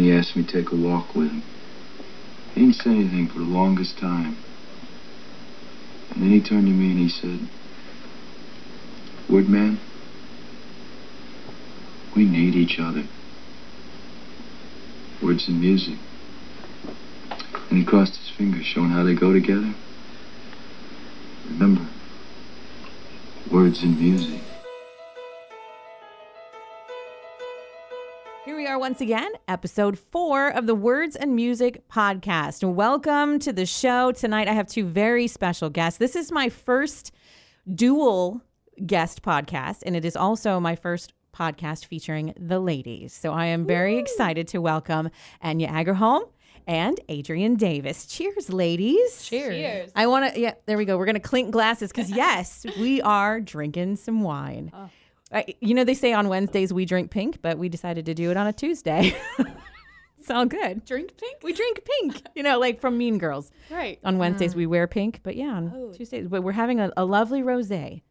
he asked me to take a walk with him. He didn't say anything for the longest time. And then he turned to me and he said, Woodman, we need each other. Words and music. And he crossed his fingers, showing how they go together. Remember, words and music. Are once again, episode four of the Words and Music podcast. Welcome to the show. Tonight I have two very special guests. This is my first dual guest podcast, and it is also my first podcast featuring the ladies. So I am very excited to welcome Anya Agerholm and Adrian Davis. Cheers, ladies. Cheers. I want to, yeah, there we go. We're going to clink glasses because, yes, we are drinking some wine. Oh. Uh, you know, they say on Wednesdays we drink pink, but we decided to do it on a Tuesday. it's all good. Drink pink? We drink pink, you know, like from Mean Girls. Right. On Wednesdays we wear pink, but yeah, on Oh. Tuesdays. But we're having a, a lovely rosé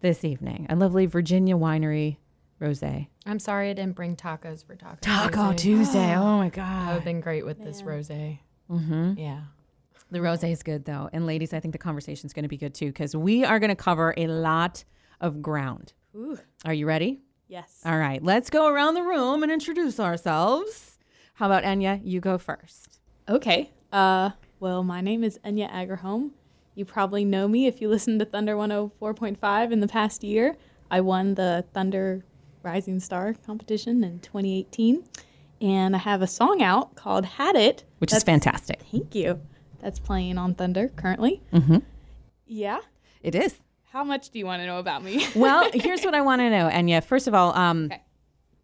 this evening, a lovely Virginia winery rosé. I'm sorry I didn't bring tacos for tacos. Taco Rosé. Tuesday. Oh my That would God. have been great with this rosé. Mm-hmm. Yeah. The rosé is good though. And ladies, I think the conversation is going to be good too because we are going to cover a lot of ground. Ooh. Are you ready? Yes. All right, let's go around the room and introduce ourselves. How about Enya? You go first. Okay. Uh, well, my name is Enya Agerholm. You probably know me if you listened to Thunder 104.5 in the past year. I won the Thunder Rising Star competition in 2018. And I have a song out called Had It. Which is fantastic. Thank you. That's playing on Thunder currently. Mm-hmm. Yeah. It is. How much do you want to know about me? Well, here's what I want to know, Enya. First of all, um, Okay.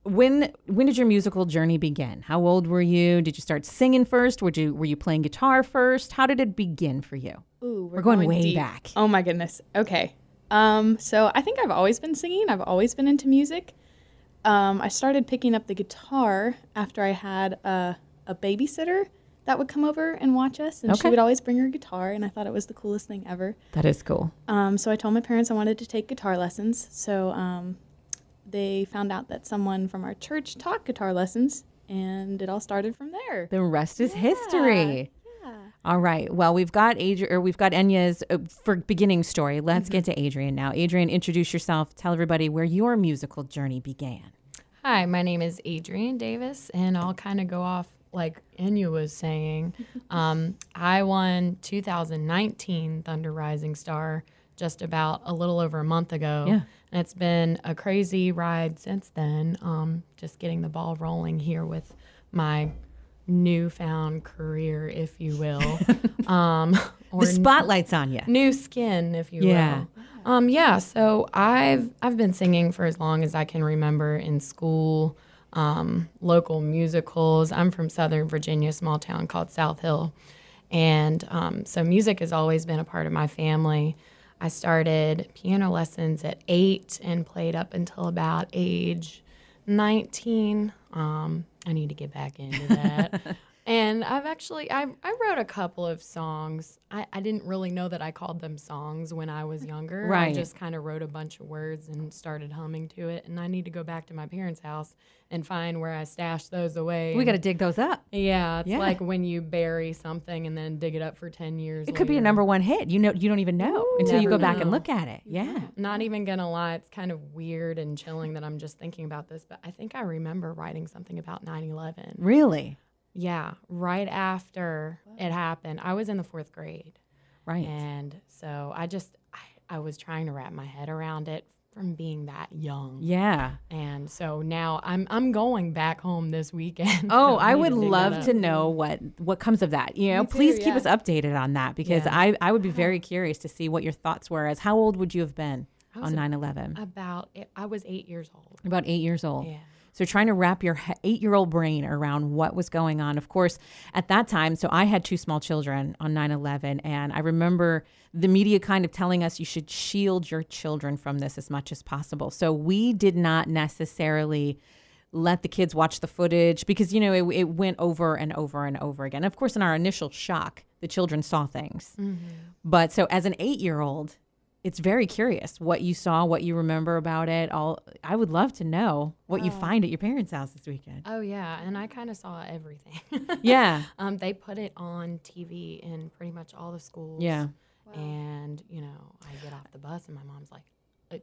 when when did your musical journey begin? How old were you? Did you start singing first? Were you were you playing guitar first? How did it begin for you? Ooh, We're going way deep. back. Oh my goodness. Okay. Um, so I think I've always been singing. I've always been into music. Um, I started picking up the guitar after I had a, a babysitter that would come over and watch us, and Okay. she would always bring her guitar, and I thought it was the coolest thing ever. That is cool. Um, so I told my parents I wanted to take guitar lessons. So um, they found out that someone from our church taught guitar lessons, and it all started from there. The rest is history. Yeah. All right. Well, we've got Adrian, or we've got Enya's uh, for beginning story. Let's get to Adrian now. Adrian, introduce yourself. Tell everybody where your musical journey began. Hi, my name is Adrian Davis, and I'll kind of go off like Enya was saying. Um, I won 2019 Thunder Rising Star just about a little over a month ago. Yeah. And it's been a crazy ride since then. Um, just getting the ball rolling here with my newfound career, if you will. um, The spotlight's on you. new skin, if you Yeah. will. Um, yeah. So I've I've been singing for as long as I can remember in school, um, local musicals. I'm from Southern Virginia, a small town called South Hill, and um, so music has always been a part of my family. I started piano lessons at eight and played up until about age 19. Um, I need to get back into that. and I've actually, I, I wrote a couple of songs. I, I didn't really know that I called them songs when I was younger. Right. I just kind of wrote a bunch of words and started humming to it. And I need to go back to my parents' house and find where I stashed those away. We got to dig those up. yeah, it's Yeah. like when you bury something and then dig it up for 10 years. It could be a number one hit. You know, you don't even know until you go Never back and look at it. Yeah. Not even gonna lie, it's kind of weird and chilling that I'm just thinking about this, but I think I remember writing something about 9 11. Really? Yeah, right after it happened. I was in the fourth grade. Right. And so I just, I, I was trying to wrap my head around it from being that young. Yeah. And so now I'm, I'm going back home this weekend. Oh, I would to love to know what what comes of that. You know, Me too, please keep yeah. us updated on that because Yeah. I I would be very curious to see what your thoughts were. As how old would you have been on 9/11? About, I was eight years old. About eight years old. Yeah. So trying to wrap your eight year old brain around what was going on. Of course, at that time, so I had two small children on 9 11, and I remember the media kind of telling us you should shield your children from this as much as possible. So we did not necessarily let the kids watch the footage because, you know, it, it went over and over and over again. Of course, in our initial shock, the children saw things. Mm-hmm. But so as an eight year old, it's very curious what you saw, what you remember about it. All I would love to know what you find at your parents' house this weekend. Oh yeah, and I kind of saw everything. Yeah. um, they put it on TV in pretty much all the schools. Yeah. And you know, I get off the bus, and my mom's like, uh,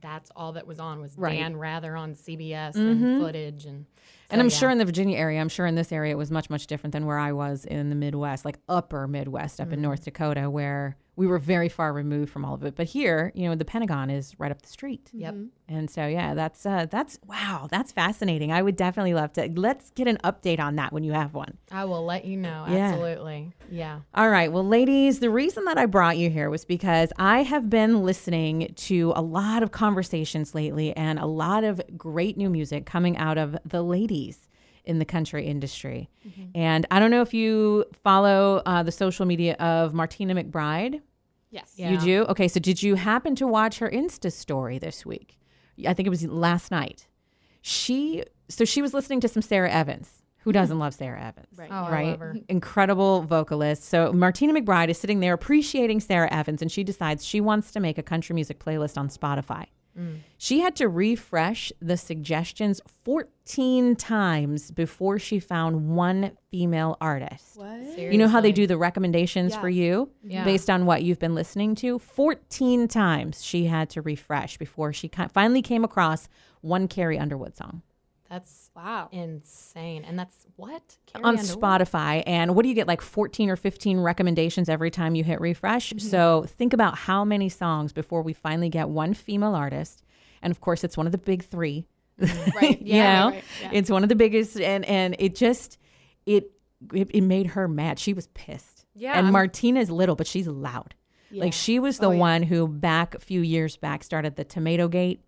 "That's all that was on was Right. Mm-hmm. Dan Rather on CBS and footage." And And I'm yeah. sure in the Virginia area, I'm sure in this area it was much, much different than where I was in the Midwest, like upper Midwest up in North Dakota, where we were very far removed from all of it. But here, you know, the Pentagon is right up the street. Yep. And so, yeah, that's uh, that's wow, that's fascinating. I would definitely love to. Let's get an update on that when you have one. I will let you know. Yeah. Absolutely. Yeah. All right, well, ladies, the reason that I brought you here was because I have been listening to a lot of conversations lately and a lot of great new music coming out of the ladies in the country industry. And I don't know if you follow uh, the social media of Martina McBride. Yes. Yeah. You do? Okay, so did you happen to watch her Insta story this week? I think it was last night. She so she was listening to some Sara Evans. Who doesn't love Sara Evans? Right. Oh, I right? love her. Incredible vocalist. So Martina McBride is sitting there appreciating Sara Evans and she decides she wants to make a country music playlist on Spotify. She had to refresh the suggestions 14 times before she found one female artist. What? You know how they do the recommendations Yeah. for you Yeah. based on what you've been listening to? 14 times she had to refresh before she finally came across one Carrie Underwood song That's Wow. insane. And that's what Carrie on Underwood? Spotify. And what do you get like 14 or 15 recommendations every time you hit refresh? So think about how many songs before we finally get one female artist. And of course, it's one of the big three. Right. you Yeah. know right, yeah. it's one of the biggest and and it just it it, it made her mad she was pissed Yeah, and Martina's little but she's loud Yeah. like she was the Oh, yeah. one who back a few years back started the tomato gate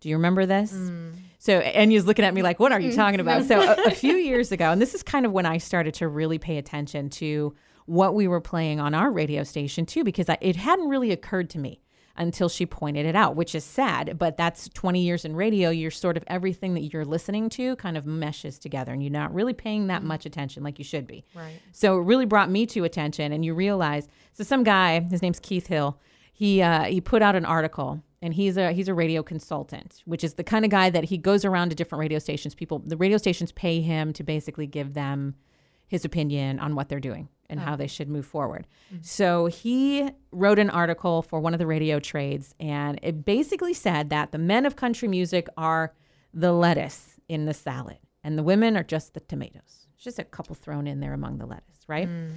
do you remember this Mm. So Enya's looking at me like what are you talking about so a, a few years ago and this is kind of when I started to really pay attention to what we were playing on our radio station too because I, it hadn't really occurred to me until she pointed it out, which is sad. But that's 20 years in radio. You're sort of everything that you're listening to kind of meshes together and you're not really paying that much attention like you should be. Right. So it really brought me to attention. And you realize, so some guy, his name's Keith Hill, he, uh, he put out an article and he's a he's a radio consultant, which is the kind of guy that he goes around to different radio stations. People, the radio stations pay him to basically give them his opinion on what they're doing and how they should move forward. Mm-hmm. So he wrote an article for one of the radio trades, and it basically said that the men of country music are the lettuce in the salad, and the women are just the tomatoes. It's just a couple thrown in there among the lettuce, right? Mm.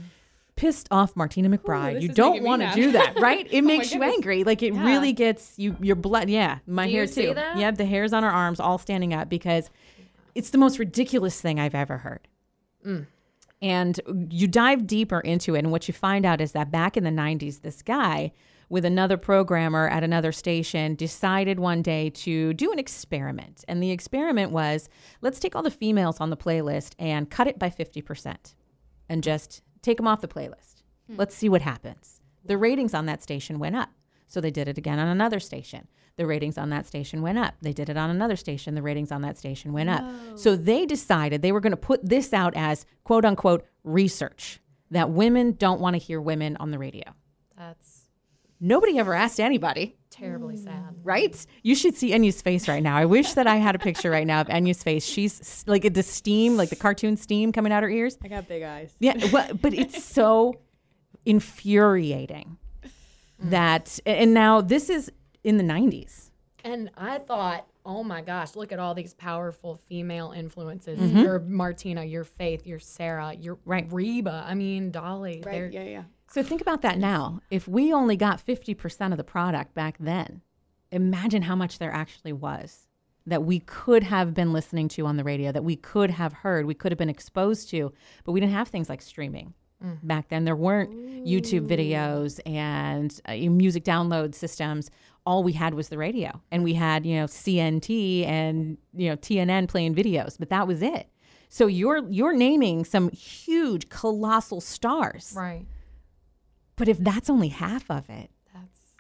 Pissed off Martina McBride. this you don't want to do that, right? It oh my makes you angry. Like it Yeah. really gets you your blood. Yeah, my Do you hair see too. that? Yep, the hairs on our arms all standing up because it's the most ridiculous thing I've ever heard. Mm. And you dive deeper into it, and what you find out is that back in the 90s, this guy with another programmer at another station decided one day to do an experiment. And the experiment was let's take all the females on the playlist and cut it by 50% and just take them off the playlist. Hmm. Let's see what happens. The ratings on that station went up. So they did it again on another station. The ratings on that station went up. They did it on another station. The ratings on that station went up. So they decided they were going to put this out as quote unquote research that women don't want to hear women on the radio. That's Nobody ever asked anybody, terribly hmm. sad. Right? You should see Enya's face right now. I wish that I had a picture right now of Enya's face. She's like the steam, like the cartoon steam coming out her ears. I got big eyes. Yeah, well, but it's so infuriating that, and now this is in the 90s. And I thought, oh my gosh, look at all these powerful female influences. Mm-hmm. Your Martina, your Faith, your Sara, your Right. Reba. I mean, Dolly. Right. Yeah. Yeah. So think about that now. If we only got 50% of the product back then, imagine how much there actually was that we could have been listening to on the radio, that we could have heard, we could have been exposed to, but we didn't have things like streaming. Back then, there weren't YouTube videos and uh, music download systems. All we had was the radio, and we had you know CMT and you know TNN playing videos, but that was it. So you're you're naming some huge, colossal stars. Right. But if that's only half of it,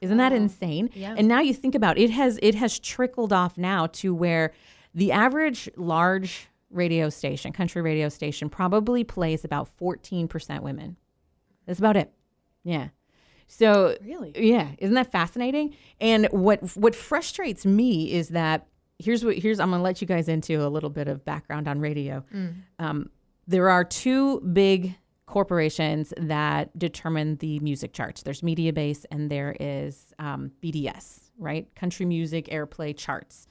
isn't that insane? yeah. And now you think about it, it has it has trickled off now to where the average large radio station, country radio station, probably plays about 14% women. That's about it. Yeah. So Really? yeah, isn't that fascinating? And what what frustrates me is that here's what here's I'm gonna let you guys into a little bit of background on radio. Um, there are two big corporations that determine the music charts. There's Mediabase and there is um, BDS, right? Country Music Airplay Charts.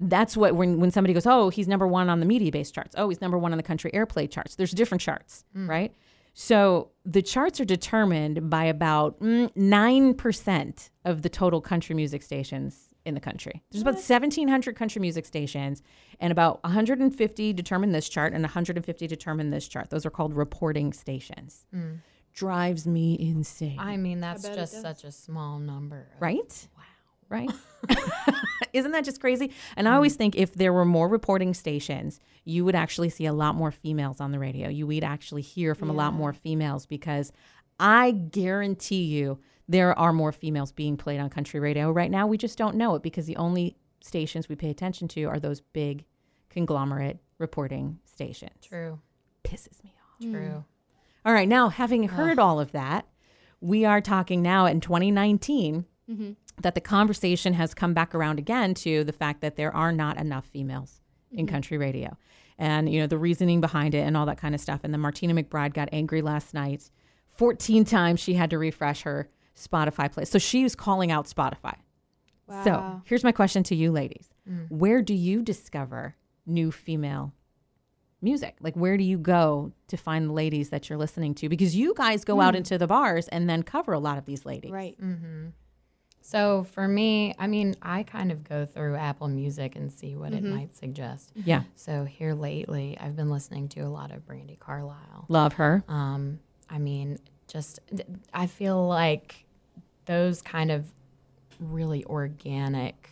That's what when when somebody goes, oh, he's number one on the Mediabase charts. Oh, he's number one on the Country Airplay charts. There's different charts, right? So the charts are determined by about mm, nine percent of the total country music stations in the country. There's about 1,700 country music stations, and about 150 determine this chart, and 150 determine this chart. Those are called reporting stations. Mm. Drives me insane. I mean, that's bet it just such a small number. of- right? Wow. Right? Isn't that just crazy? And I always mm. think if there were more reporting stations, you would actually see a lot more females on the radio. You would actually hear from a lot more females because I guarantee you there are more females being played on country radio right now. We just don't know it because the only stations we pay attention to are those big conglomerate reporting stations. True. Pisses me off. True. Mm. All right, now having heard all of that, we are talking now in 2019 mm-hmm. that the conversation has come back around again to the fact that there are not enough females in mm-hmm. country radio. And, you know, the reasoning behind it and all that kind of stuff. And then Martina McBride got angry last night. 14 times she had to refresh her Spotify play. So she was calling out Spotify. So here's my question to you ladies Where do you discover new female music? Like, where do you go to find the ladies that you're listening to? Because you guys go out into the bars and then cover a lot of these ladies. Right. Mm-hmm. So for me, I mean, I kind of go through Apple Music and see what it might suggest. Yeah. So here lately, I've been listening to a lot of Brandi Carlile. Love her. Um, I mean, just I feel like those kind of really organic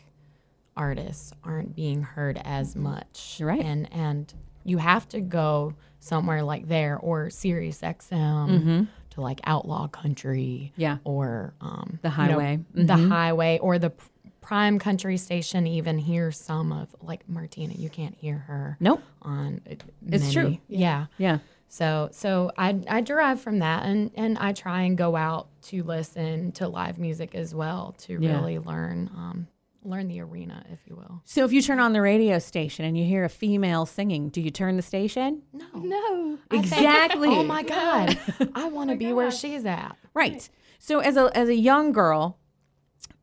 artists aren't being heard as much. You're right. And and you have to go somewhere like there or Sirius XM to like outlaw country. Yeah. Or um, The you know, highway. the highway or the prime country station even hear some of like Martina. You can't hear her Nope. on. uh, It's true. many- Yeah. Yeah. So so I I derive from that and and I try and go out to listen to live music as well to Yeah. really learn um learn the arena if you will. So if you turn on the radio station and you hear a female singing, do you turn the station? No. No. Exactly. Oh my god. I want to be where she's at. Right. So as a as a young girl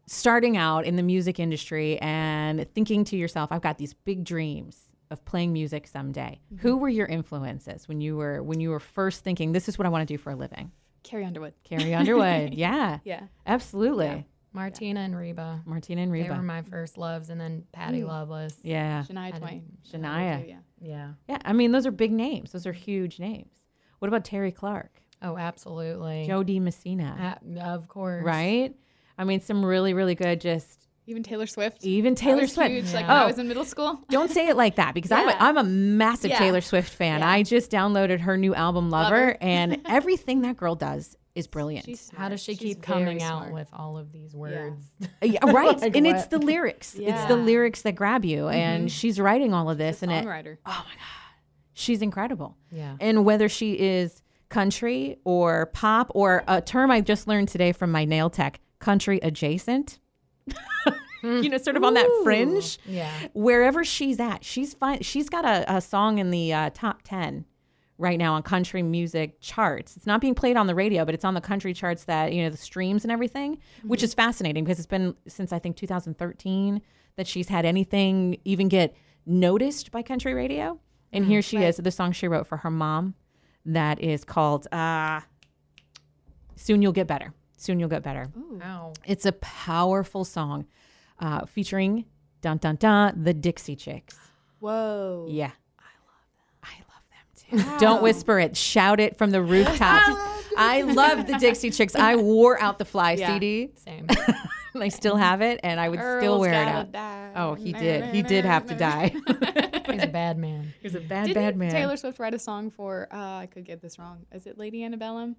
starting out in the music industry and thinking to yourself, I've got these big dreams of playing music someday. Who were your influences when you were when you were first thinking this is what I want to do for a living? Carrie Underwood. Carrie Underwood. yeah. Yeah. Absolutely. Martina and Reba. Martina and They Reba. were my first loves and then Patty Loveless. yeah. Shania Twain. Shania. Yeah. Yeah. Yeah. I mean, those are big names. Those are huge names. What about Terri Clark? Oh, absolutely. Jo Dee Messina. Uh, of course. Right? I mean, some really, really good just Even Taylor Swift. even Taylor Swift. Huge, like Yeah. when I Oh. was in middle school. Don't say it like that because I'm, a, Yeah. I'm a massive Yeah. Taylor Swift fan. Yeah. I just downloaded her new album, Lover, Lover. and everything that girl does is brilliant. How does she. She's keep coming very out with all of these words? yeah, right. Like and it's the lyrics. It's the Mm-hmm. lyrics that grab you. And she's writing all of this. She's a and it, songwriter. oh my God, she's incredible. Yeah. And whether she is country or pop or a term I just learned today from my nail tech, country adjacent. you know, sort of on that fringe. Yeah. Wherever she's at, she's fine. She's got a, a song in the uh, top 10 right now on country music charts. It's not being played on the radio, but it's on the country charts that, you know, the streams and everything, which is fascinating because it's been since I think 2013 that she's had anything even get noticed by country radio. And here she is, the song she wrote for her mom that is called uh, Soon You'll Get Better. Soon You'll Get Better. Wow. It's a powerful song uh, featuring dun dun dun the Dixie Chicks. Whoa. Yeah. I love them. I love them too. Don't whisper it. Shout it from the rooftops. I love the Dixie Chicks. I wore out the Fly Yeah. CD. Same. I still have it, and I would still wear it gotta out. die. Oh, he did. He did have to die. He's a bad man. He's a bad, Didn't bad man. Taylor Swift write a song for? Uh, I could get this wrong. Is it Lady Antebellum?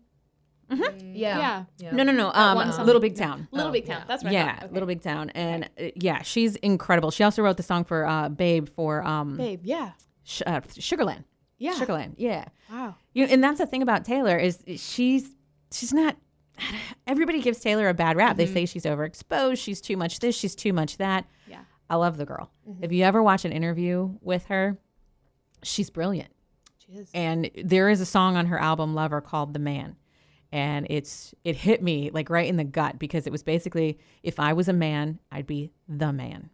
Yeah. Yeah. No, no, no. Um, song. Little Big Town. Little Oh, Big Town. yeah. That's right. Yeah, Little Big Town, and uh, yeah, she's incredible. She also wrote the song for uh, "Babe" for um, Babe. Yeah. Sh- uh, Sugarland. Yeah. Sugarland. Yeah. Wow. You know, and that's the thing about Taylor is she's she's not everybody gives Taylor a bad rap. They say she's overexposed, she's too much this, she's too much that. Yeah. I love the girl. If you ever watch an interview with her, she's brilliant. She is. And there is a song on her album Lover called The Man. And it's it hit me like right in the gut because it was basically if I was a man, I'd be the man.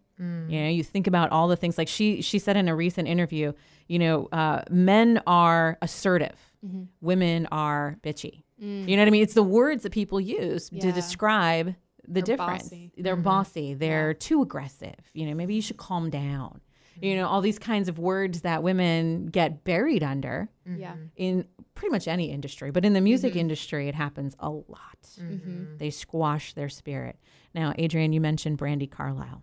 You know, you think about all the things like she she said in a recent interview, you know, uh, men are assertive, mm-hmm. women are bitchy. Mm. You know what I mean? It's the words that people use to describe the They're difference. bossy. They're mm-hmm. bossy. They're too aggressive. You know, maybe you should calm down. You know, all these kinds of words that women get buried under Yeah. in pretty much any industry, but in the music mm-hmm. industry, it happens a lot. Mm-hmm. Mm-hmm. They squash their spirit. Now, Adrian, you mentioned Brandi Carlile.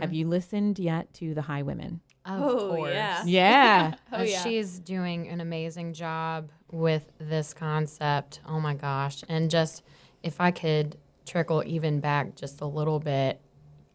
Have you listened yet to The Highwomen? Of Oh, course. yeah. Yeah. Oh, yeah. She's doing an amazing job with this concept. Oh my gosh. And just if I could trickle even back just a little bit,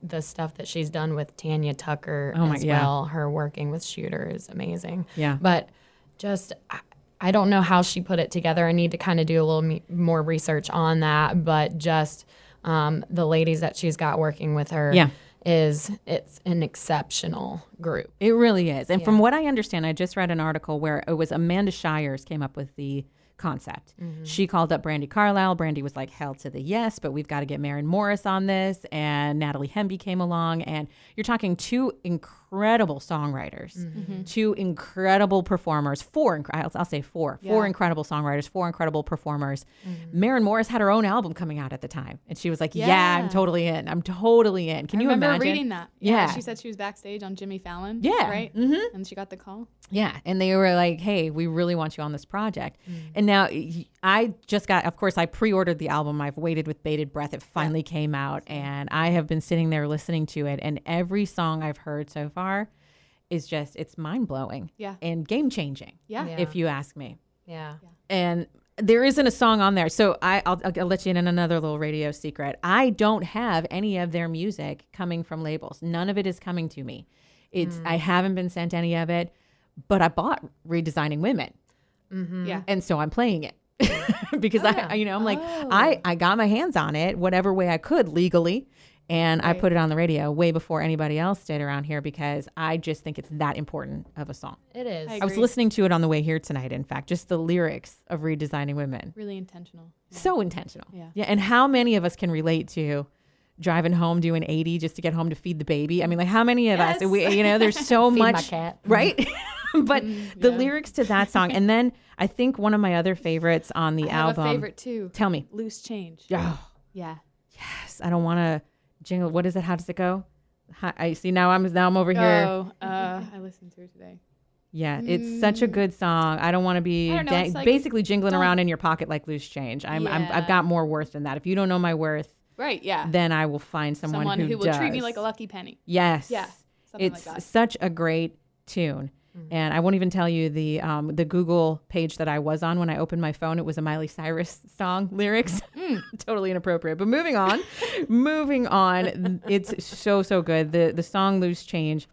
the stuff that she's done with Tanya Tucker Oh my- as yeah. well, her working with Shooter is amazing. Yeah. But just, I, I don't know how she put it together. I need to kind of do a little me- more research on that. But just um, the ladies that she's got working with her Yeah. is, it's an exceptional group. It really is. And from what I understand, I just read an article where it was Amanda Shires came up with the concept. Mm-hmm. She called up Brandi Carlile. Brandi was like, hell to the yes, but we've got to get Maren Morris on this. And Natalie Hemby came along. And you're talking two incredible songwriters, mm-hmm. Mm-hmm. two incredible performers, four, inc- I'll, I'll say four, four incredible songwriters, four incredible performers. Mm-hmm. Maren Morris had her own album coming out at the time. And she was like, yeah, I'm totally in. I'm totally in. Can I you remember imagine? reading that. Yeah. She said she was backstage on Jimmy Fallon. Yeah. Right? Mhm. And she got the call. Yeah, and they were like, "Hey, we really want you on this project." Mm. And now y- I just got, of course, I pre-ordered the album. I've waited with bated breath. It finally came out, and I have been sitting there listening to it. And every song I've heard so far is just it's mind blowing, Yeah. and game changing, Yeah. Yeah. if you ask me. Yeah. And there isn't a song on there, so I, I'll, I'll, I'll let you in on another little radio secret. I don't have any of their music coming from labels. None of it is coming to me. It's mm. I haven't been sent any of it, but I bought redesigning women, mm-hmm. Yeah. and so I'm playing it because I, ah. you know, I'm like I oh. I got my hands on it whatever way I could legally. And I put it on the radio way before anybody else did around here because I just think it's that important of a song. It is. I I was listening to it on the way here tonight, in fact, just the lyrics of redesigning women. Really intentional. So intentional. Yeah. Yeah. And how many of us can relate to driving home doing 80 just to get home to feed the baby? I mean, like how many of us, we, you know, there's so Feed my much, cat. right? but the yeah. lyrics to that song. And then I think one of my other favorites on the I have album. favorite too. Tell me. Loose change. Oh, Yeah. yes. I don't want to jingle. What is it? How does it go? Hi- I see now I'm now I'm over here. Oh, uh, I listened to it today. Yeah, it's such a good song. I don't want to be know, like, basically jingling around in your pocket like loose change. I'm, I'm I've got more worth than that. If you don't know my worth, Right. Yeah. then I will find someone, Someone who, who, will does. treat me like a lucky penny. Yes. Yeah, It's like that. such a great tune. And I won't even tell you the um, the Google page that I was on when I opened my phone. It was a Miley Cyrus song lyrics, totally inappropriate. But moving on, moving on. It's so so good. The the song "Loose Change"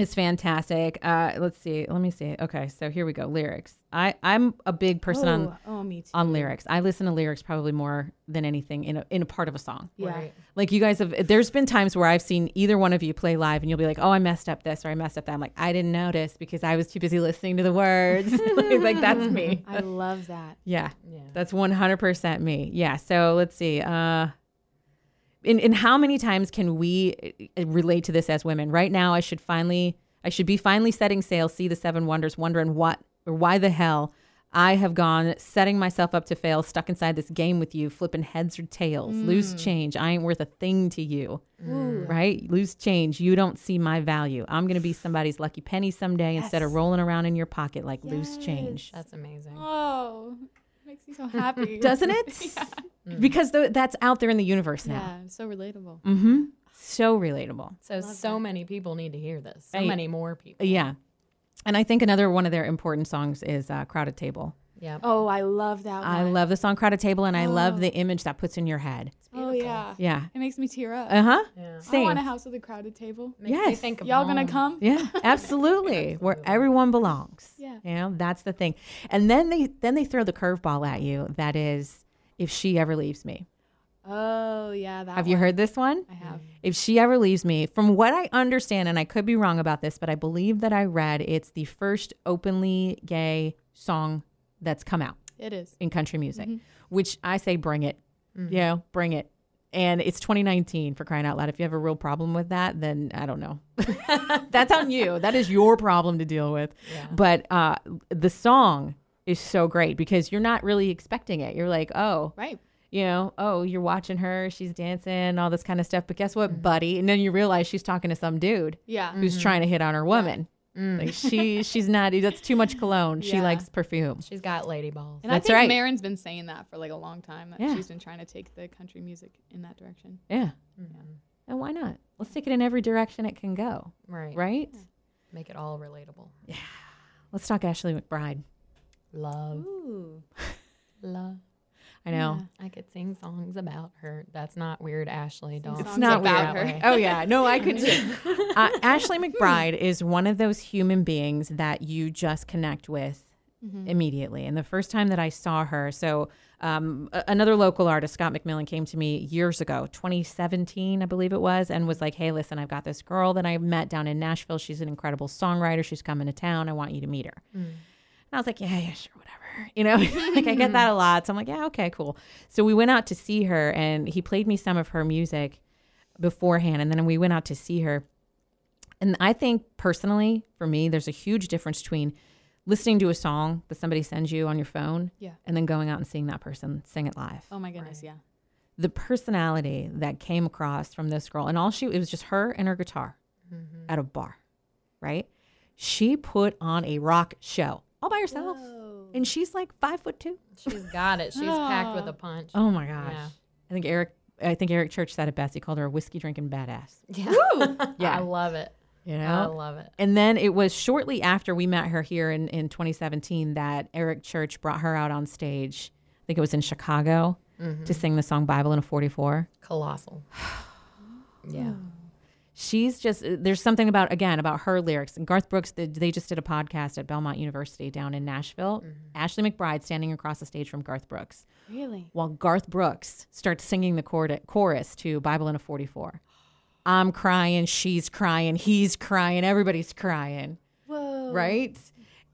is fantastic. Uh, let's see. Let me see. Okay, so here we go. Lyrics. I I'm a big person on oh, oh, me too. on lyrics. I listen to lyrics probably more than anything in a in a part of a song. yeah. Right. Like you guys have, there's been times where I've seen either one of you play live and you'll be like, oh, I messed up this or I messed up that. I'm like, I didn't notice because I was too busy listening to the words. like, like, that's me. I love that. Yeah. Yeah. That's 100% me. Yeah. So let's see. Uh, in, in how many times can we uh, relate to this as women? Right now, I should finally, I should be finally setting sail, see the seven wonders, wondering what or why the hell I have gone setting myself up to fail, stuck inside this game with you, flipping heads or tails, lose change. I ain't worth a thing to you, right? Lose change. You don't see my value. I'm going to be somebody's lucky penny someday instead of rolling around in your pocket like loose change. That's amazing. Oh, makes me so happy. Doesn't it? Because th- that's out there in the universe now. yeah, so relatable. Mm-hmm. So relatable. So so many people need to hear this. So Right. many more people. Yeah. And I think another one of their important songs is uh, Crowded Table. Yeah. Oh, I love that one. I love the song Crowded Table and I love the image that puts in your head. Oh yeah. Yeah. It makes me tear up. Uh huh. Yeah. I want a house with a crowded table. Makes me Yes. think of Y'all gonna come? Yeah, absolutely. Where everyone belongs. Yeah. You know, that's the thing. And then they then they throw the curveball at you that is If She Ever Leaves Me. Oh yeah, that. Have you heard this one? I have. If She Ever Leaves Me, from what I understand, and I could be wrong about this, but I believe that I read it's the first openly gay song that's come out It is. in country music, which I say bring it. You know, bring it. And it's 2019 for crying out loud. If you have a real problem with that, then I don't know. That's on you. That is your problem to deal with. But uh, the song is so great because you're not really expecting it. You're like, oh, Right. you know, oh, you're watching her, she's dancing, all this kind of stuff. But guess what, buddy? And then you realize she's talking to some dude Yeah. who's mm-hmm. trying to hit on her woman. Mm. Like she, she's not. That's too much cologne. She likes perfume. She's got lady balls. And That's I think right. Maren's been saying that for like a long time. That Yeah. she's been trying to take the country music in that direction. Yeah. Mm-hmm. And why not? Let's take it in every direction it can go. Right. Right. Make it all relatable. Yeah. Let's talk Ashley McBryde. Love. Ooh. Love. I know. I could sing songs about her. That's not weird, Ashley. Don't. It's not about weird. her. Oh yeah, no, I could too. Uh, Ashley McBryde is one of those human beings that you just connect with immediately. And the first time that I saw her, so um, a- another local artist, Scott McMillan, came to me years ago, 2017, I believe it was, and was like, "Hey, listen, I've got this girl that I met down in Nashville. She's an incredible songwriter. She's coming to town. I want you to meet her." And I was like, yeah, yeah, sure, whatever. You know, like I get mm-hmm. that a lot. So I'm like, yeah, okay, cool. So we went out to see her and he played me some of her music beforehand. And then we went out to see her. And I think personally, for me, there's a huge difference between listening to a song that somebody sends you on your phone Yeah. and then going out and seeing that person sing it live. Oh my goodness. Yeah. The personality that came across from this girl, and all she, it was just her and her guitar mm-hmm. at a bar, right? She put on a rock show all by herself. And she's like five foot two. She's got it. She's packed with a punch. Oh my gosh. Yeah. I think Eric I think Eric Church said it best. He called her a whiskey drinking badass. Yeah. Yeah. I love it. You know? I love it. And then it was shortly after we met her here in, in 2017 that Eric Church brought her out on stage. I think it was in Chicago mm-hmm. to sing the song Bible in a 44. Colossal. yeah. She's just, uh, there's something about, again, about her lyrics. And Garth Brooks, they, they just did a podcast at Belmont University down in Nashville. Mm-hmm. Ashley McBryde standing across the stage from Garth Brooks. Really? while Garth Brooks starts singing the chord- chorus to Bible in a 44. I'm crying, she's crying, he's crying, everybody's crying, Whoa. right?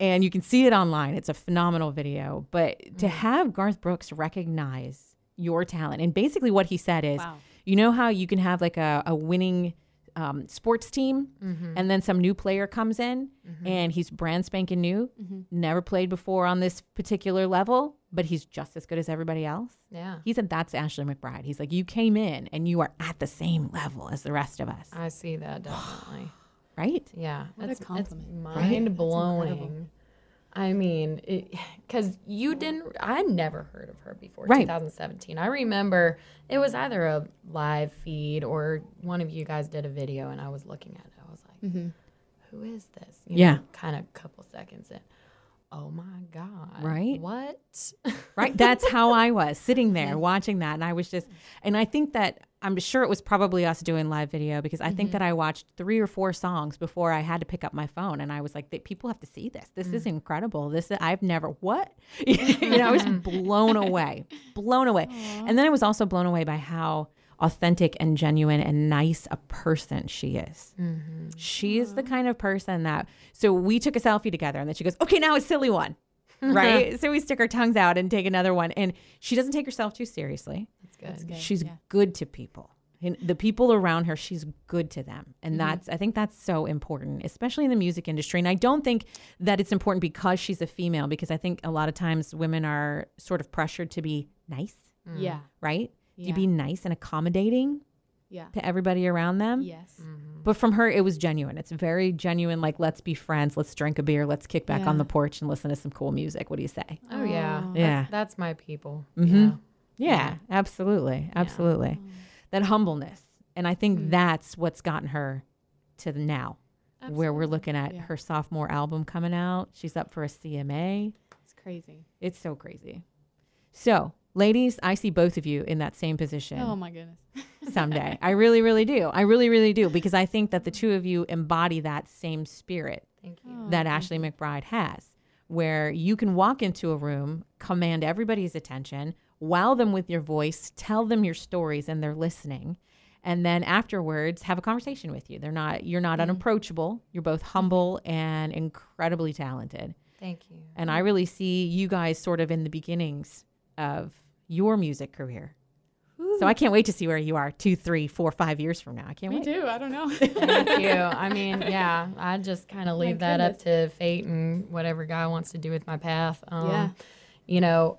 And you can see it online. It's a phenomenal video. But to mm. have Garth Brooks recognize your talent, and basically what he said is, Wow. you know how you can have like a, a winning um, sports team, mm-hmm. and then some new player comes in, mm-hmm. and he's brand spanking new, mm-hmm. never played before on this particular level, but he's just as good as everybody else. Yeah. He said that's Ashley McBryde. He's like, you came in and you are at the same level as the rest of us, I see that definitely. right? Yeah. What a That's, it's compliment. mind blowing. I mean, because you didn't, I never heard of her before Right. 2017. I remember it was either a live feed or one of you guys did a video and I was looking at it. I was like, mm-hmm. "Who is this? You Yeah. Kind of a couple seconds in. Oh my God. Right. What? Right. That's how I was sitting there watching that. And I was just, and I think that I'm sure it was probably us doing live video because I think that mm-hmm. I watched three or four songs before I had to pick up my phone. And I was like, people have to see this. This is mm. incredible. This, is, I've never, what? you know, I was blown away, blown away. And then I was also blown away by how authentic and genuine and nice a person she is. Mm-hmm. She is the kind of person that, so we took a selfie together and then she goes, okay, now a silly one. Right. so we stick our tongues out and take another one. And she doesn't take herself too seriously. That's good. good. She's yeah. good to people. And the people around her, she's good to them. And mm-hmm. that's, I think that's so important, especially in the music industry. And I don't think that it's important because she's a female, because I think a lot of times women are sort of pressured to be nice, mm. Yeah. right? Yeah. To be nice and accommodating Yeah. to everybody around them. Yes. But from her, it was genuine. It's very genuine. Like, let's be friends. Let's drink a beer. Let's kick back on the porch and listen to some cool music. What do you say? Oh, yeah. Oh. That's, Yeah. That's my people. Mm-hmm. Yeah. Yeah, absolutely. Absolutely. That humbleness. And I think that's what's gotten her to the now, where we're looking at Yeah. her sophomore album coming out. She's up for a CMA. It's crazy. It's so crazy. So, ladies, I see both of you in that same position Oh my goodness. someday. I really, really do. I really, really do. Because I think that the two of you embody that same spirit Thank you. Oh, that Ashley McBryde has, where you can walk into a room, command everybody's attention, wow them with your voice, tell them your stories, and they're listening. And then afterwards, have a conversation with you. They're not, you're not mm-hmm. unapproachable. You're both humble and incredibly talented. Thank you. And I really see you guys sort of in the beginnings of your music career. So I can't wait to see where you are two, three, four, five years from now. I can't Me wait. too. I don't know. Thank you. I mean, yeah, I just kind of leave that up to fate and whatever God wants to do with my path. Um, Yeah. You know,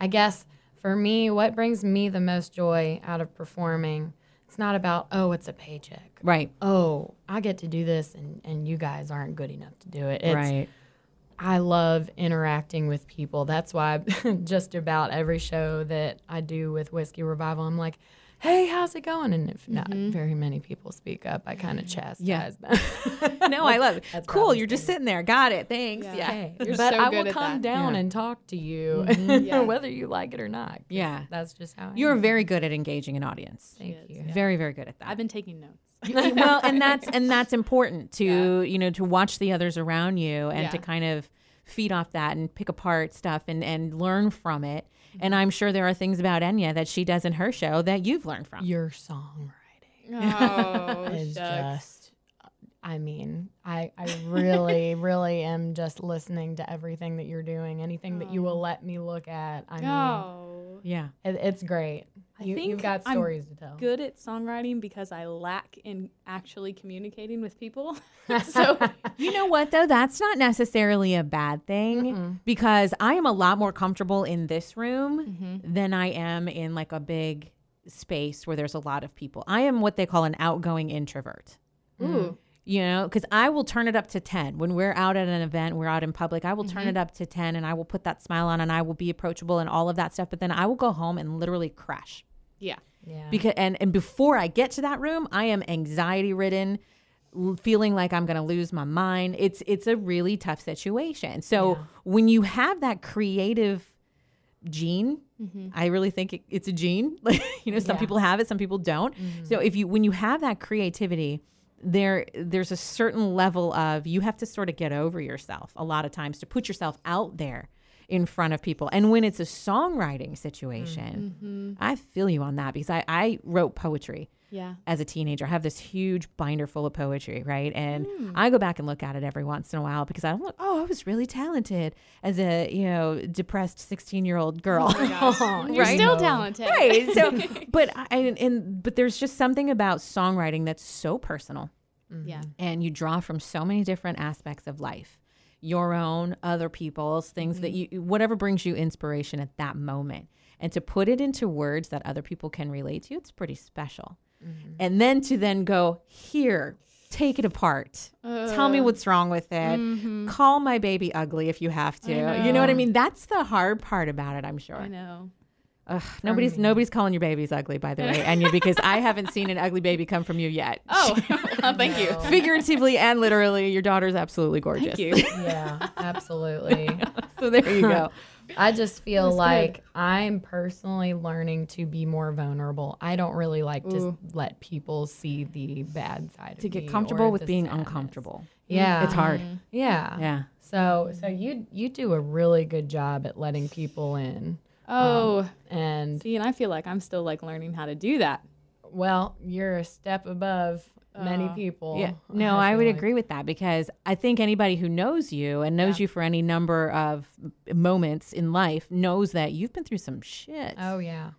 I guess for me, what brings me the most joy out of performing, it's not about, oh, it's a paycheck. Right. Oh, I get to do this and, and you guys aren't good enough to do it. It's, right. I love interacting with people. That's why just about every show that I do with Whiskey Revival, I'm like, hey, how's it going? And if not mm-hmm. very many people speak up, I kind of chastise them. No, I love it. That's Cool. You're just sitting there. Got it. Thanks. Yeah. Hey, You're but so I will at come that. down Yeah. and talk to you, mm-hmm. Yeah. whether you like it or not. Yeah. That's just how I You're am. very good at engaging an audience. Thank is, you. yeah. Very, very good at that. I've been taking notes. well, and that's and that's important to you know to watch the others around you and to kind of feed off that and pick apart stuff and and learn from it. Mm-hmm. And I'm sure there are things about Enya that she does in her show that you've learned from. Your songwriting Oh, is just. I mean, I, I really, really am just listening to everything that you're doing. Anything that you oh. will let me look at. I mean, Oh. Yeah. it, it's great. I You, think you've got I'm stories to tell. Good at songwriting because I lack in actually communicating with people. so You know what though? That's not necessarily a bad thing because I am a lot more comfortable in this room mm-hmm. than I am in like a big space where there's a lot of people. I am what they call an outgoing introvert. ooh. Mm-hmm. You know, because I will turn it up to 10. When we're out at an event, we're out in public, I will turn mm-hmm. it up to 10 and I will put that smile on and I will be approachable and all of that stuff. But then I will go home and literally crash. Yeah. Yeah. because and and before I get to that room, I am anxiety ridden, feeling like I'm going to lose my mind. It's it's a really tough situation. So when you have that creative gene, mm-hmm. I really think it, it's a gene. Like you know, some Yeah. people have it, some people don't. Mm-hmm. So if you when you have that creativity. There, there's a certain level of you have to sort of get over yourself a lot of times to put yourself out there in front of people. And when it's a songwriting situation, mm-hmm. I feel you on that because I, I wrote poetry Yeah. as a teenager. I have this huge binder full of poetry, right? And mm. I go back and look at it every once in a while because I'm like, oh, I was really talented as a, you know, depressed 16 year old girl. Oh You're Right? still talented. right. So, but I, and, and, but there's just something about songwriting that's so personal Yeah. and you draw from so many different aspects of life your own other people's things that mm-hmm. you whatever brings you inspiration at that moment. And to put it into words that other people can relate to it's pretty special. Mm-hmm. And then to then go here take it apart. Tell me what's wrong with it. Mm-hmm. Call my baby ugly if you have to. You know what i mean? That's the hard part about it i'm sure. I know. Ugh, nobody's nobody's calling your babies ugly by the way anya because i haven't seen an ugly baby come from you yet Oh, thank you. figuratively and literally, your daughter's absolutely gorgeous. Thank you. yeah, absolutely. so there you go. I just feel That's good. like I'm personally learning to be more vulnerable. I don't really like to Ooh. let people see the bad side to of get me comfortable with being sadness. uncomfortable. Yeah, It's hard. Yeah, Yeah. So, so you you do a really good job at letting people in, Oh, and see, and I feel like I'm still like learning how to do that. well, you're a step above many Uh, people. Yeah. No, I, feel would like. agree with that because I think anybody who knows you and knows you for any number of moments in life knows that you've been through some shit. Oh yeah,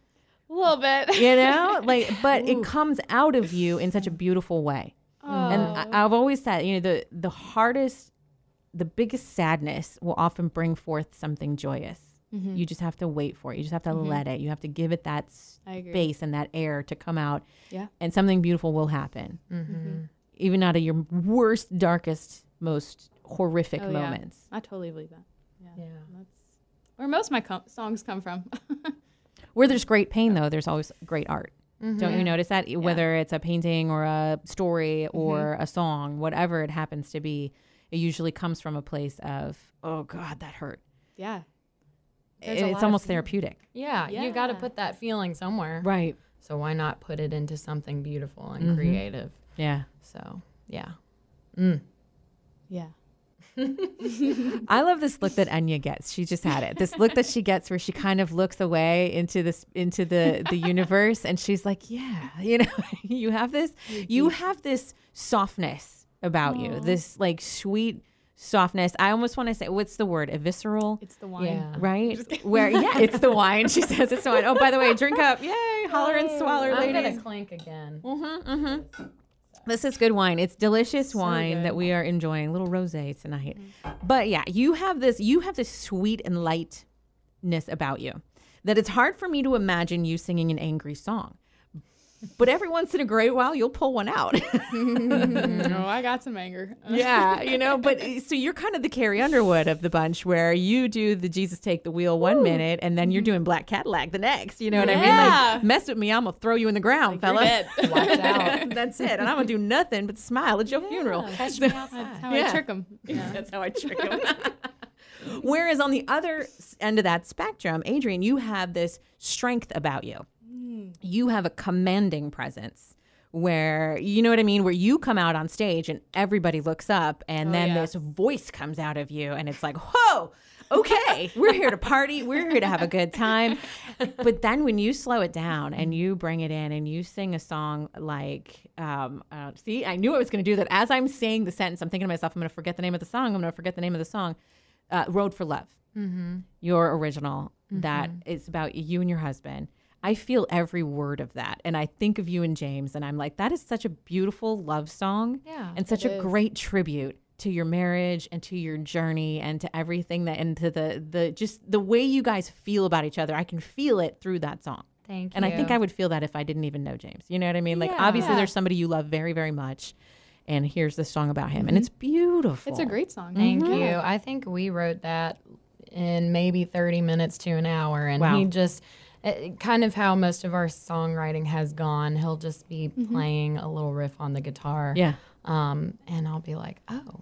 A little bit. You know, like, but it comes out of you in such a beautiful way. Oh. And I, I've always said, you know, the the hardest, the biggest sadness will often bring forth something joyous. You just have to wait for it. You just have to let it. You have to give it that space and that air to come out. Yeah. And something beautiful will happen. Mm-hmm. Even out of your worst, darkest, most horrific Oh, yeah. moments. I totally believe that. Yeah. yeah. That's where most of my com- songs come from. Where there's great pain, though, there's always great art. Mm-hmm. Don't you notice that? Whether it's a painting or a story Mm-hmm. or a song, whatever it happens to be, it usually comes from a place of, oh God, that hurt. yeah. There's It's almost therapeutic. Yeah, you got to put that feeling somewhere. Right. So why not put it into something beautiful and Mhm. creative? Yeah. So yeah. Mm. Yeah. I love this look that Enya gets. She just had it. This look that she gets where she kind of looks away into this into the the universe and she's like, "Yeah, you know, you have this you have this softness about you. This like sweet softness. I almost want to say what's the word? Evisceral? It's the wine. Yeah. Right? Where yeah, it's the wine. She says it's the wine. Oh, by the way, drink up. Yay, holler and swaller, I'm ladies. gonna clink again. Mm-hmm. Mm-hmm. This is good wine. It's delicious wine good. that we are enjoying. Little rosé tonight. But yeah, you have this you have this sweet and lightness about you that it's hard for me to imagine you singing an angry song. But every once in a great while you'll pull one out. oh, I got some anger. yeah, you know, but uh, so you're kind of the Carrie Underwood of the bunch where you do the Jesus take the wheel one minute and then you're doing Black Cadillac the next. You know what I mean? Yeah. Like mess with me, I'm gonna throw you in the ground, You're fella. dead. Watch out. That's it. And I'm gonna do nothing but smile at your funeral. Catch me That's outside. how Yeah. I trick them. That's how I trick him. Whereas on the other end of that spectrum, Adrian, you have this strength about you. You have a commanding presence where, you know what I mean? Where you come out on stage and everybody looks up and then yeah. this voice comes out of you and it's like, whoa, okay, we're here to party. We're here to have a good time. But then when you slow it down and you bring it in and you sing a song like, um, uh, see, I knew I was going to do that. As I'm saying the sentence, I'm thinking to myself, I'm going to forget the name of the song. I'm going to forget the name of the song. Uh, Road for Love, your original that is about you and your husband. I feel every word of that. And I think of you and James, and I'm like, that is such a beautiful love song Yeah, and such a great tribute to your marriage and to your journey and to everything that and to the the just the way you guys feel about each other. I can feel it through that song. Thank you. And I think. I would feel that if I didn't even know James. You know what I mean? Like Yeah. obviously there's somebody you love very, very much. And here's the song about him. And it's mm-hmm. beautiful. It's a great song. Thank mm-hmm. you. I think we wrote that in maybe 30 minutes to an hour. And Wow. he just, it, kind of how most of our songwriting has gone, he'll just be playing a little riff on the guitar. Yeah. Um, and I'll be like, oh,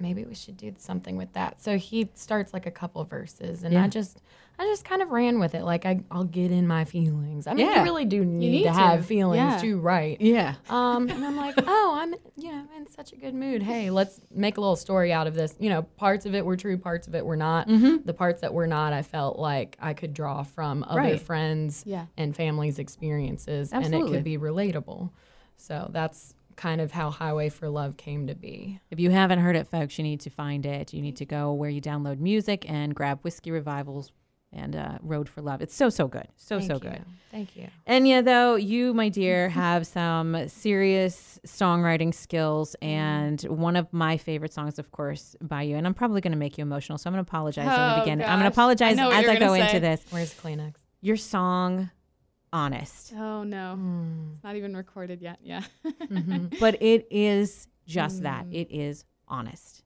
maybe we should do something with that. So he starts like a couple verses, and Yeah. I just, I just kind of ran with it. Like I, I'll get in my feelings. I mean, Yeah. you really do need, need to, to. have feelings Yeah. to write. Yeah. Um, and I'm like, oh, I'm, you know, in such a good mood. Hey, let's make a little story out of this. You know, parts of it were true, parts of it were not. The parts that were not, I felt like I could draw from other Right. friends Yeah. and families' experiences, and it could be relatable. So that's kind of how Highway for Love came to be. If you haven't heard it, folks, you need to find it. You need to go where you download music and grab Whiskey Revivals and uh, Road for Love. It's so, so good. So, Thank so you. good. Thank you. Enya, though, you, my dear, have some serious songwriting skills. And one of my favorite songs, of course, by you. And I'm probably going to make you emotional. So I'm going to apologize in the Oh, beginning. I'm going to gosh. I apologize as I go gonna into this. Where's Kleenex? Your song, Honest. Oh no, Mm. it's not even recorded yet. Yeah, mm-hmm. But it is just hmm. that. It is honest.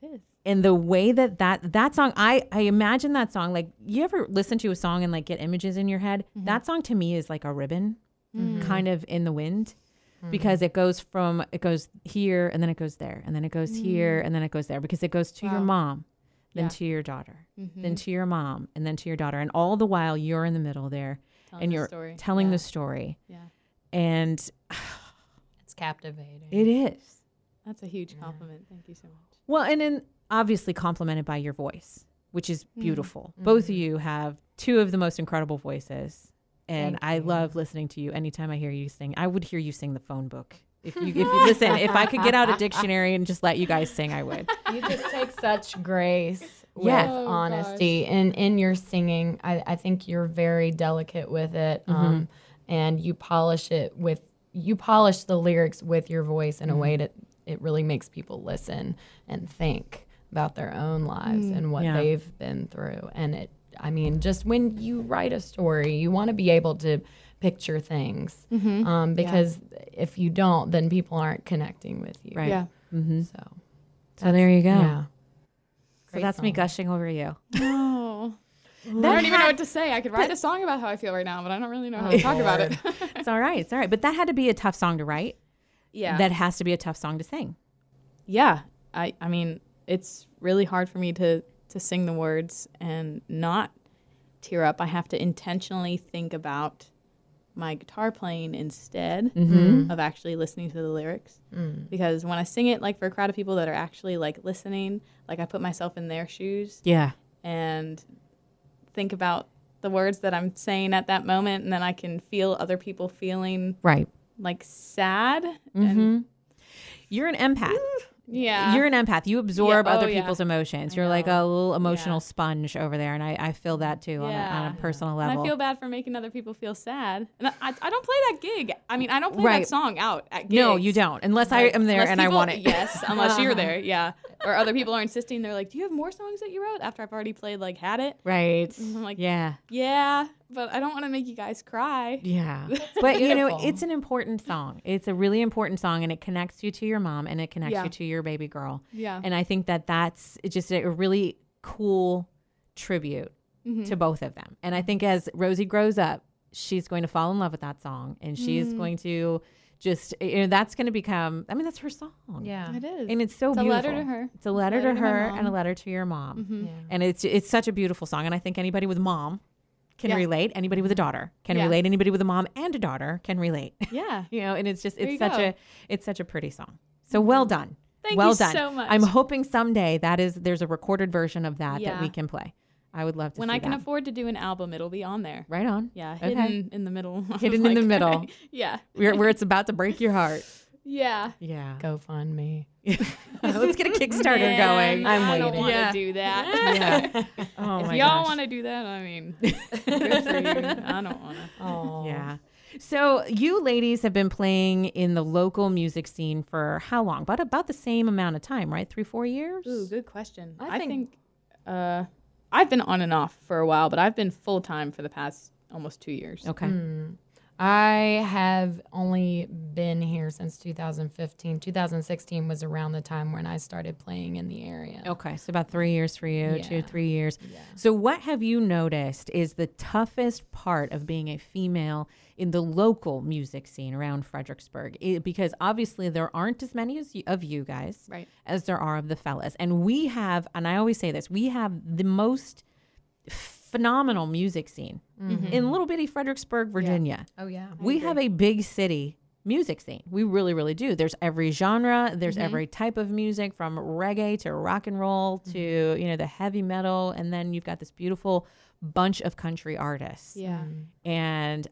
it is. and the way that that that song i i imagine that song like you ever listen to a song and like get images in your head mm-hmm. that song to me is like a ribbon mm-hmm. kind of in the wind hmm. because it goes from it goes here and then it goes there and then it goes here mm. and then it goes there because it goes to your mom then Yeah. to your daughter then to your mom and then to your daughter and all the while you're in the middle there Telling and you're story. telling Yeah. the story Yeah, and It's captivating. it is that's a huge compliment. Thank you so much. Well, and then obviously complemented by your voice, which is mm. beautiful. Mm-hmm. Both of you have two of the most incredible voices, and Thank I you. love listening to you. Anytime I hear you sing, I would hear you sing the phone book. If you if you listen, if I could get out a dictionary and just let you guys sing, I would. you just take such grace with Yeah. Oh, honesty and in your singing. I, I think you're very delicate with it mm-hmm. um, and you polish it with you polish the lyrics with your voice in a mm-hmm. way that it really makes people listen and think about their own lives mm. and what Yeah. they've been through. And it i mean just when you write a story you want to be able to picture things mm-hmm. um, because if you don't then people aren't connecting with you. Right. Yeah. so So there you go. yeah So that's me gushing over you. Oh. I don't even know what to say. I could write a song about how I feel right now, but I don't really know how to talk about it. It's all right. It's all right. But that had to be a tough song to write. yeah. That has to be a tough song to sing. yeah. I I mean, it's really hard for me to to sing the words and not tear up. I have to intentionally think about my guitar playing instead Mm-hmm. of actually listening to the lyrics. Because when I sing it like for a crowd of people that are actually like listening, like I put myself in their shoes Yeah. and think about the words that I'm saying at that moment and then I can feel other people feeling Right. like sad Mm-hmm. and You're an empath. Yeah. You're an empath. You absorb Yeah, oh, other yeah. people's emotions. You're like a little emotional Yeah. sponge over there, and I, I feel that too on, a, on a personal And level. I feel bad for making other people feel sad. And I, I, don't play that gig. I mean, I don't play Right. that song out at gigs. no, you don't, unless I am there and I want it. Yes, unless you're there, yeah. Or other people are insisting. They're like, "Do you have more songs that you wrote after I've already played like had it?" right. I'm like, Yeah. "Yeah, but I don't want to make you guys cry." Yeah. But you know, it's an important song. It's a really important song and it connects you to your mom and it connects Yeah. you to your baby girl. Yeah. And I think that that's just a really cool tribute Mm-hmm. to both of them. And I think as Rosie grows up, she's going to fall in love with that song and she's Mm-hmm. going to just you know that's going to become I mean that's her song. Yeah. It is. And it's so beautiful. A letter to her. It's a letter, letter to to her mom. and a letter to your mom. Mhm. Yeah. And it's it's such a beautiful song and I think anybody with mom can Yeah. relate. Anybody with a daughter can Yeah. relate. Anybody with a mom and a daughter can relate. Yeah. you know, and it's just it's such go. a it's such a pretty song. So well done. Thank well you done. so much. I'm hoping someday that is there's a recorded version of that that we can play. I would love to when see I can that. afford to do an album, it'll be on there. right on. Yeah, Okay. hidden in the middle. I was Hidden in the middle. yeah. Where, where it's about to break your heart. Yeah. Yeah. GoFundMe. Let's get a Kickstarter Man, going. I'm I don't waiting. want to Yeah. do that. Yeah. Oh if my y'all want to do that, I mean, good for you. I don't want to. Oh. Yeah. So you ladies have been playing in the local music scene for how long? About about the same amount of time, right? Three, four years. Ooh, good question. I I think- think, uh, I've been on and off for a while, but I've been full time for the past almost two years. Okay. Mm. I have only been here since 2015. 2016 was around the time when I started playing in the area. Okay. So about three years for you, two, Yeah. three years. So what have you noticed is the toughest part of being a female in the local music scene around Fredericksburg? It- because obviously there aren't as many as you, of you guys Right. as there are of the fellas. And we have, and I always say this, we have the most phenomenal music scene mm-hmm. in little bitty Fredericksburg, Virginia. Oh yeah. we have a big city music scene. We really, really do. There's every genre, there's mm-hmm. every type of music from reggae to rock and roll to, mm-hmm. you know, the heavy metal. And then you've got this beautiful bunch of country artists. Yeah. And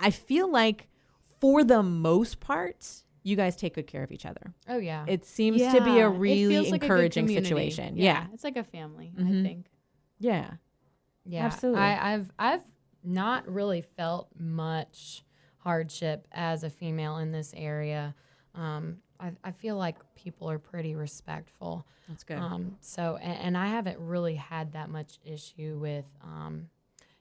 I feel like for the most part, you guys take good care of each other. Oh yeah. It seems to be a really feels like a encouraging situation. Yeah. It's like a family, Mhm. I think. Yeah. Yeah, Absolutely. I, I've I've not really felt much hardship as a female in this area. Um, I, I feel like people are pretty respectful. That's good. Um, so, and, and I haven't really had that much issue with, um,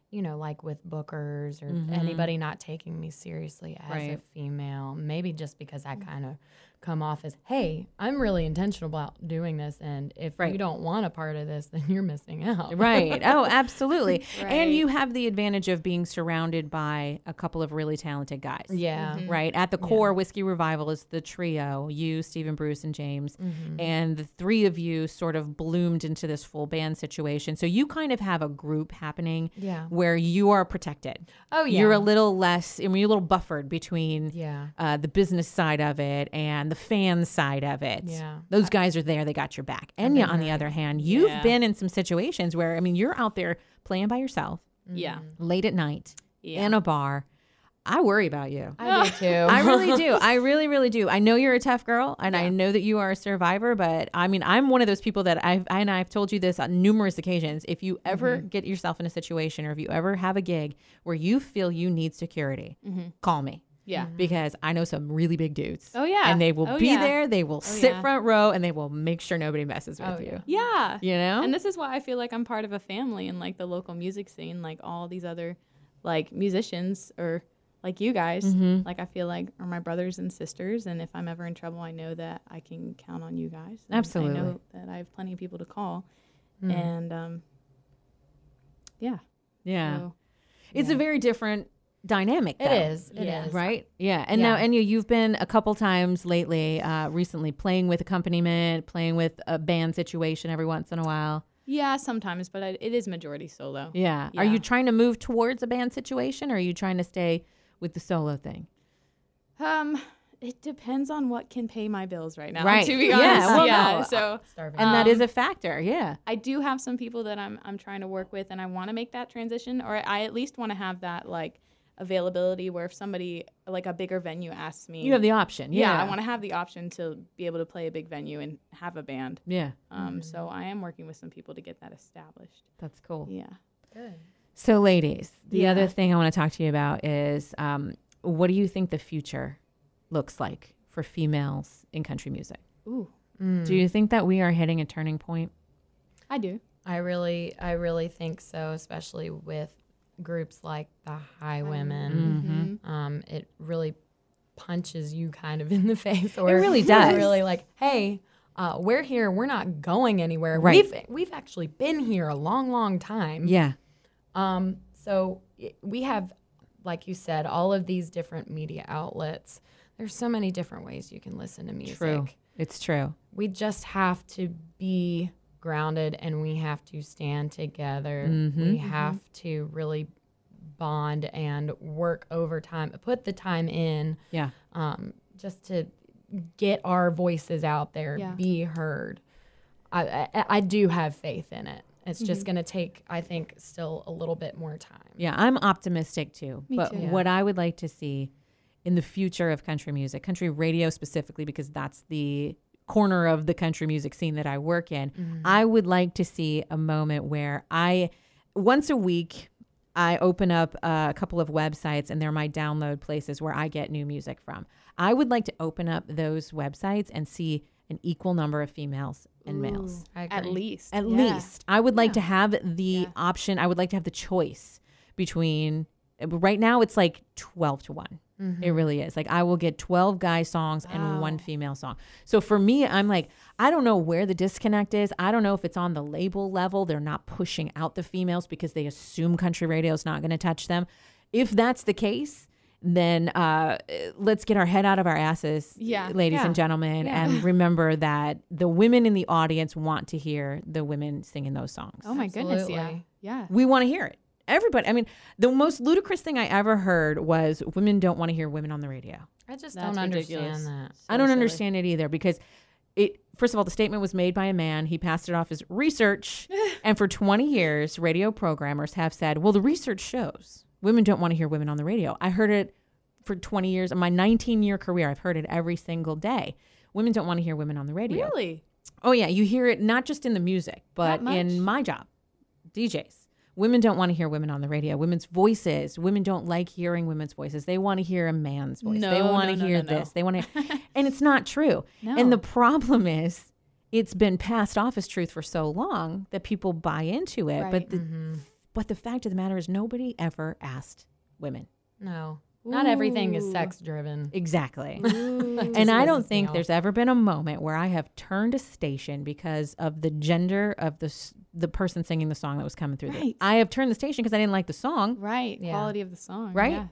you know, like with bookers or anybody not taking me seriously as a female. Maybe just because I kind of come off as, hey, I'm really intentional about doing this, and if Right. you don't want a part of this, then you're missing out. Right. Oh, absolutely. right. And you have the advantage of being surrounded by a couple of really talented guys. Yeah. Right. At the core, Whiskey Revival is the trio you, Stephen Bruce, and James. Mm-hmm. And the three of you sort of bloomed into this full band situation. So you kind of have a group happening Yeah. where you are protected. Oh yeah. You're a little less, I mean, you're a little buffered between Yeah. uh, the business side of it and the fan side of it. Yeah. Those guys are there. They got your back. Enya, on the other hand, you've Yeah. been in some situations where, I mean, you're out there playing by yourself Yeah. late at night Yeah. in a bar. I worry about you. I do too. I really do. I really, really do. I know you're a tough girl, and I know that you are a survivor. But I mean, I'm one of those people that I've I, and I've told you this on numerous occasions. If you ever Mm-hmm. get yourself in a situation, or if you ever have a gig where you feel you need security, call me Yeah. because I know some really big dudes. Oh, yeah. and they will Oh, be yeah. there. They will sit yeah. front row, and they will make sure nobody messes with Oh, you. yeah. Yeah. You know, And this is why I feel like I'm part of a family in like the local music scene, like all these other like musicians or like you guys. Mm-hmm. Like I feel like are my brothers and sisters and if I'm ever in trouble I know that I can count on you guys. And Absolutely. I know that I have plenty of people to call. Mm. And um yeah. yeah, So, it's a very different dynamic. It though. is. It is. Yeah. Right. Yeah. And now, Yeah. and you, you've been a couple times lately, uh, recently playing with accompaniment, playing with a band situation every once in a while. yeah, sometimes, but I, it is majority solo. Yeah. Are you trying to move towards a band situation or are you trying to stay with the solo thing? Um, it depends on what can pay my bills right now. Right. To be Yeah, honest, well, yeah. no, So Starving. And that is Um, a factor. Yeah. I do have some people that I'm I'm trying to work with, and I want to make that transition, or I at least want to have that like availability where if somebody like a bigger venue asks me, You have the option. yeah, Yeah. I want to have the option to be able to play a big venue and have a band. Yeah. Um, so I am working with some people to get that established. That's cool. Yeah. Good. So, ladies, the Yeah. other thing I want to talk to you about is um, what do you think the future looks like for females in country music? Ooh, Do you think that we are hitting a turning point? I do. I really, I really think so, especially with groups like the Highwomen. Mm-hmm. Um, it really punches you kind of in the face, or really does. Really, like, hey, uh, we're here. We're not going anywhere. Right. We've we've actually been here a long, long time. Yeah. Um, so we have, like you said, all of these different media outlets. There's so many different ways you can listen to music. True. It's true. We just have to be grounded and we have to stand together. Mm-hmm. We have to really bond and work overtime, put the time in Yeah. um, just to get our voices out there, Yeah. be heard. I, I, I do have faith in it. It's Mm-hmm. just going to take, I think, still a little bit more time. Yeah, I'm optimistic too. Me but too. what I would like to see in the future of country music, country radio specifically, because that's the corner of the country music scene that I work in, I would like to see a moment where I, once a week, I open up uh, a couple of websites and they're my download places where I get new music from. I would like to open up those websites and see an equal number of females and males. At least. At Yeah. least I would like to have the Yeah. option. I would like to have the choice between. Right now, it's like twelve to one. It really is. Like I will get twelve guy songs and one female song. So for me, I'm like, I don't know where the disconnect is. I don't know if it's on the label level. They're not pushing out the females because they assume country radio is not going to touch them. If that's the case, then uh, let's get our head out of our asses, Yeah. ladies Yeah. and gentlemen, Yeah. and remember that the women in the audience want to hear the women singing those songs. Oh my goodness. Yeah. Yeah. We want to hear it. Everybody. I mean, the most ludicrous thing I ever heard was women don't want to hear women on the radio. I just That's don't ridiculous. understand that. I don't silly. understand it either because it first of all the statement was made by a man he passed it off as research and for 20 years radio programmers have said well the research shows women don't want to hear women on the radio i heard it for 20 years in my 19 year career i've heard it every single day women don't want to hear women on the radio Really? oh yeah you hear it not just in the music but in my job djs women don't want to hear women on the radio women's voices women don't like hearing women's voices they want to hear a man's voice No, they want to no, no, hear no, no. this they want to and it's not true No. and the problem is it's been passed off as truth for so long that people buy into it but Right. the mm-hmm. but the fact of the matter is nobody ever asked women No. Not everything is sex driven. exactly and I don't think off. there's ever been a moment where I have turned a station because of the gender of the s- the person singing the song that was coming through. there. Right. I have turned the station because I didn't like the song, right. Yeah. Quality of the song. Right? Yeah.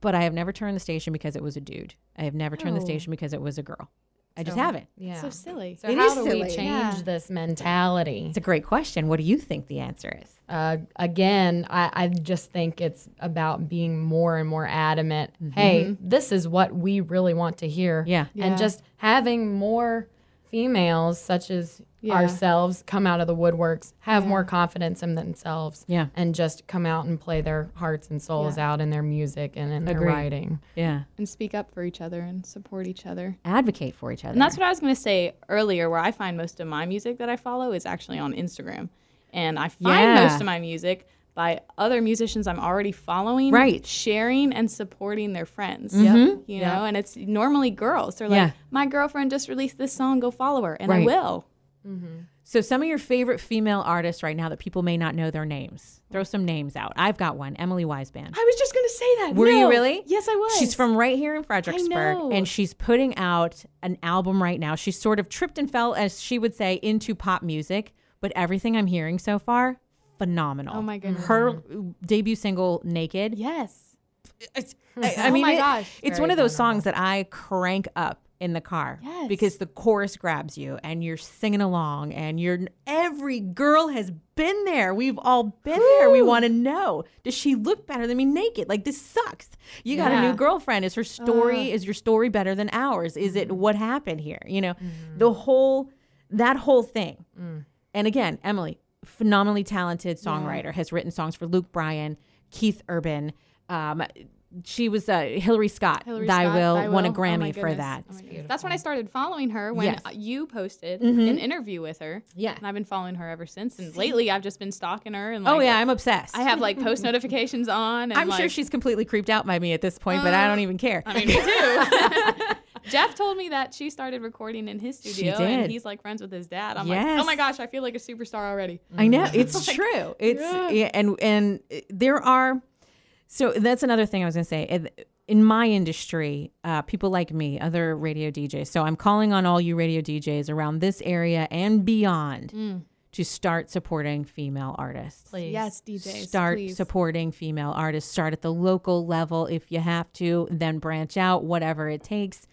but I have never turned the station because it was a dude. I have never turned the Oh. station because it was a girl. I just So- haven't. Yeah. So silly. So It how is do we silly. change Yeah. this mentality? It's a great question. What do you think the answer is? Uh, again, I, I just think it's about being more and more adamant. Hey, this is what we really want to hear. Yeah. Yeah. And just having more females, such as Yeah. ourselves, come out of the woodworks, have more confidence in themselves. Yeah. And just come out and play their hearts and souls Yeah. out in their music and in their writing. Yeah. And speak up for each other and support each other. Advocate for each other. And that's what I was going to say earlier, where I find most of my music that I follow is actually on Instagram. And I find Yeah. most of my music by other musicians I'm already following, Right. sharing and supporting their friends. Mhm. You know, and it's normally girls. They're like, Yeah. my girlfriend just released this song, go follow her. And Right. I will. Mm-hmm. So, some of your favorite female artists right now that people may not know their names. Throw some names out. I've got one, Emily Weisband. I was just going to say that. Were you really? Yes, I was. She's from right here in Fredericksburg, and she's putting out an album right now. She's sort of tripped and fell, as she would say, into pop music, but everything I'm hearing so far, phenomenal. Oh my goodness. Her debut single, "Naked," Yes. It's, I, I Oh mean, my it- gosh. it's Very one of those phenomenal. songs that I crank up in the car Yes. because the chorus grabs you and you're singing along and you're every girl has been there. We've all been there. We want to know does she look better than me naked? Like this sucks. You got a new girlfriend. Is her story is your story better than ours? Is it mm-hmm. what happened here? You know, mm-hmm. the whole that whole thing. Mm. And again, Emily, phenomenally talented songwriter, has written songs for Luke Bryan, Keith Urban. Um, she was uh, Hillary Scott. Hillary Thy Scott, Will Thy won a Will. Oh my Grammy for goodness. that. Oh my goodness. That's when I started following her when Yes. uh, you posted Mhm. an interview with her. Yeah. And I've been following her ever since. And lately I've just been stalking her and oh yeah, I'm obsessed. I have like post notifications on. And I'm sure like- she's completely creeped out by me at this point, but I Uh, don't even care. I mean, me too. Jeff told me that she started recording in his studio did. and he's like friends with his dad. I'm like, oh my gosh, I feel like a superstar already. I know it's true. It's Yeah. yeah, and and there are. So that's another thing I was gonna say. In- In my industry, uh, people like me, other radio DJs. So I'm calling on all you radio DJs around this area and beyond to start supporting female artists. Please. Yes, DJs. Start please. supporting female artists. Start at the local level if you have to, then branch out, whatever it takes.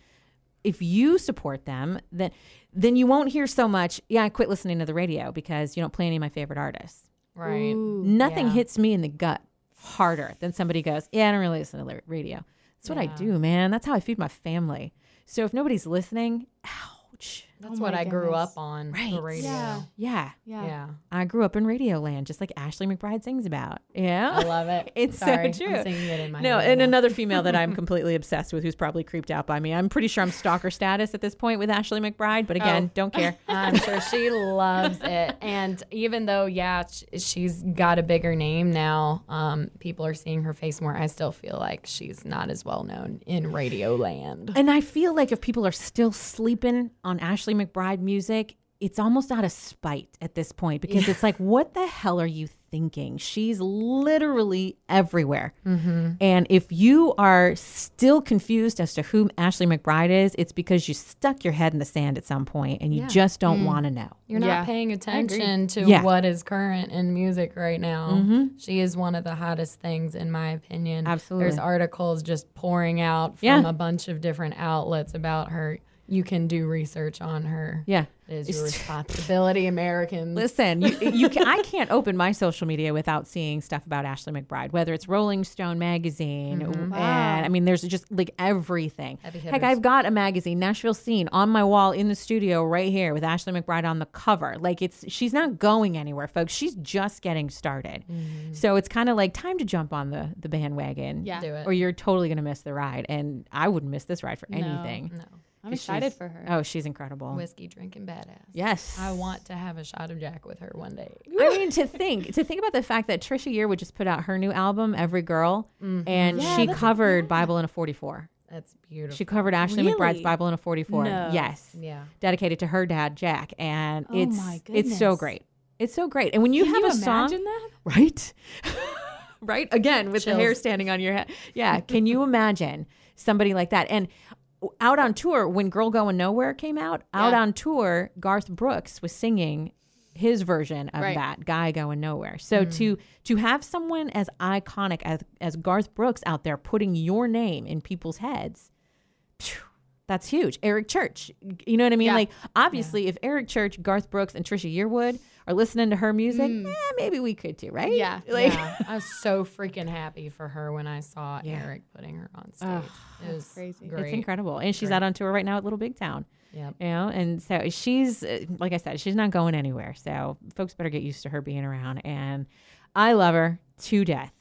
If you support them, then then you won't hear so much. Yeah, I quit listening to the radio because you don't play any of my favorite artists. Right. Ooh. Nothing Yeah. hits me in the gut harder than somebody goes, Yeah, I don't really listen to the radio. That's what I do, man. That's how I feed my family. So if nobody's listening, ouch. That's Oh what I grew goodness. up on. Right. Radio. Yeah. Yeah. Yeah. Yeah. I grew up in radio land, just like Ashley McBryde sings about. Yeah. I love it. It's so true. I'm singing it in my No, and now. another female that I'm completely obsessed with who's probably creeped out by me. I'm pretty sure I'm stalker status at this point with Ashley McBryde, but again, Oh. don't care. I'm sure she loves it. And even though, yeah, she's got a bigger name now, um, people are seeing her face more. I still feel like she's not as well known in radio land. And I feel like if people are still sleeping on Ashley McBryde music, it's almost out of spite at this point because it's like, what the hell are you thinking? She's literally everywhere. Mm-hmm. And if you are still confused as to who Ashley McBryde is, it's because you stuck your head in the sand at some point and you Yeah. just don't want to know. You're not Yeah, paying attention to Yeah. what is current in music right now. Mhm. She is one of the hottest things, in my opinion. Absolutely. There's articles just pouring out from Yeah. a bunch of different outlets about her. You can do research on her. Yeah. It is your responsibility, Americans. Listen, you, you can, I can't open my social media without seeing stuff about Ashley McBryde, whether it's Rolling Stone magazine, mm-hmm. and I mean, there's just like everything. Heck. I've got a magazine, Nashville Scene, on my wall in the studio right here with Ashley McBryde on the cover. Like it's she's not going anywhere, folks. She's just getting started. Mm-hmm. So it's kind of like time to jump on the the bandwagon. Yeah. Do it. Or you're totally gonna miss the ride, and I wouldn't miss this ride for No. anything. no. I'm 'Cause excited for her. Oh, she's incredible. Whiskey drinking badass. yes, I want to have a shot of Jack with her one day. I mean, to think to think about the fact that Trisha Yearwood just put out her new album, Every Girl, mm-hmm. and Yeah, she covered Bible in a 44. That's beautiful. She covered Ashley McBryde's Bible in a 44. No. Yes, yeah. dedicated to her dad Jack, and Oh it's my it's so great. It's so great. And when you Can have you a song, imagine that? right, right, again with the hair standing on your head. Yeah, can you imagine somebody like that? And out on tour when Girl Going Nowhere came out, out on tour, Garth Brooks was singing his version of Right. that guy going nowhere. So hmm. to to have someone as iconic as as Garth Brooks out there putting your name in people's heads, phew, that's huge. Eric Church, you know what I mean? Yeah. Like obviously, if Eric Church, Garth Brooks, and Trisha Yearwood are listening to her music, eh, maybe we could too, right? Yeah. like yeah. I was so freaking happy for her when I saw Yeah. Eric putting her on stage. it was crazy. It's Great. it's incredible. And she's Great. out on tour right now at Little Big Town. Yeah, You know, and so she's uh, like I said, she's not going anywhere. So folks better get used to her being around. And I love her to death.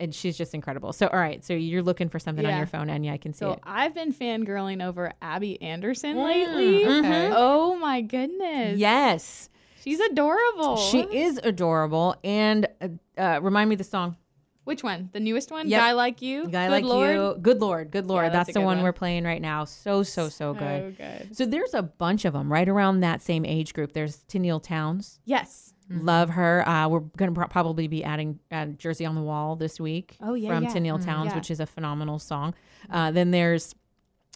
And she's just incredible. So all right, so you're looking for something on your phone, and yeah, I can see So it. I've been fangirling over Abby Anderson Mm, lately. okay. Oh my goodness. Yes, She's adorable. she is adorable. And uh, uh, remind me the song. Which one? The newest one? Yep. Guy Like You? Guy Good like Lord? you, good Lord, good Lord. Yeah, that's that's the one, one. we're playing right now. So so so good. So good. So there's a bunch of them right around that same age group. There's Tenille Townes. Yes. Love her. Uh, we're going to pro- probably be adding uh, Jersey on the Wall this week Oh, yeah, from yeah. Tenille Mm, Townes, yeah. which is a phenomenal song. Uh, then there's,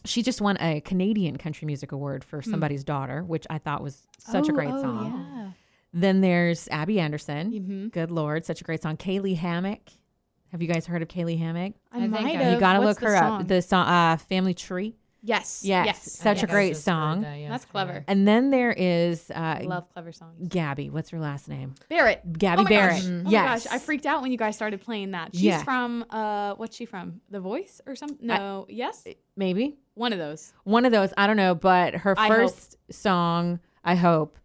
she just won a Canadian Country Music Award for Somebody's Daughter, which I thought was such a Oh, great oh, song. Then there's Abby Anderson. Yeah. hmm Good Lord, such a great song. Caylee Hammack. Have you guys heard of Caylee Hammack? I, I think might have. You got to What's look her song? up. The song, uh, Family Tree. Yes. Yes, Yes. such a I think I great song. that That's clever. And then there is uh, I love clever songs. Gabby. What's her last name? Barrett. Gabby oh my Barrett. Gosh. Oh Yes. my gosh, I freaked out when you guys started playing that. She's Yeah. from uh what's she from? The Voice or something? No. yes? Maybe One of those. one of those. I don't know, but her I Hope. first song, I hope,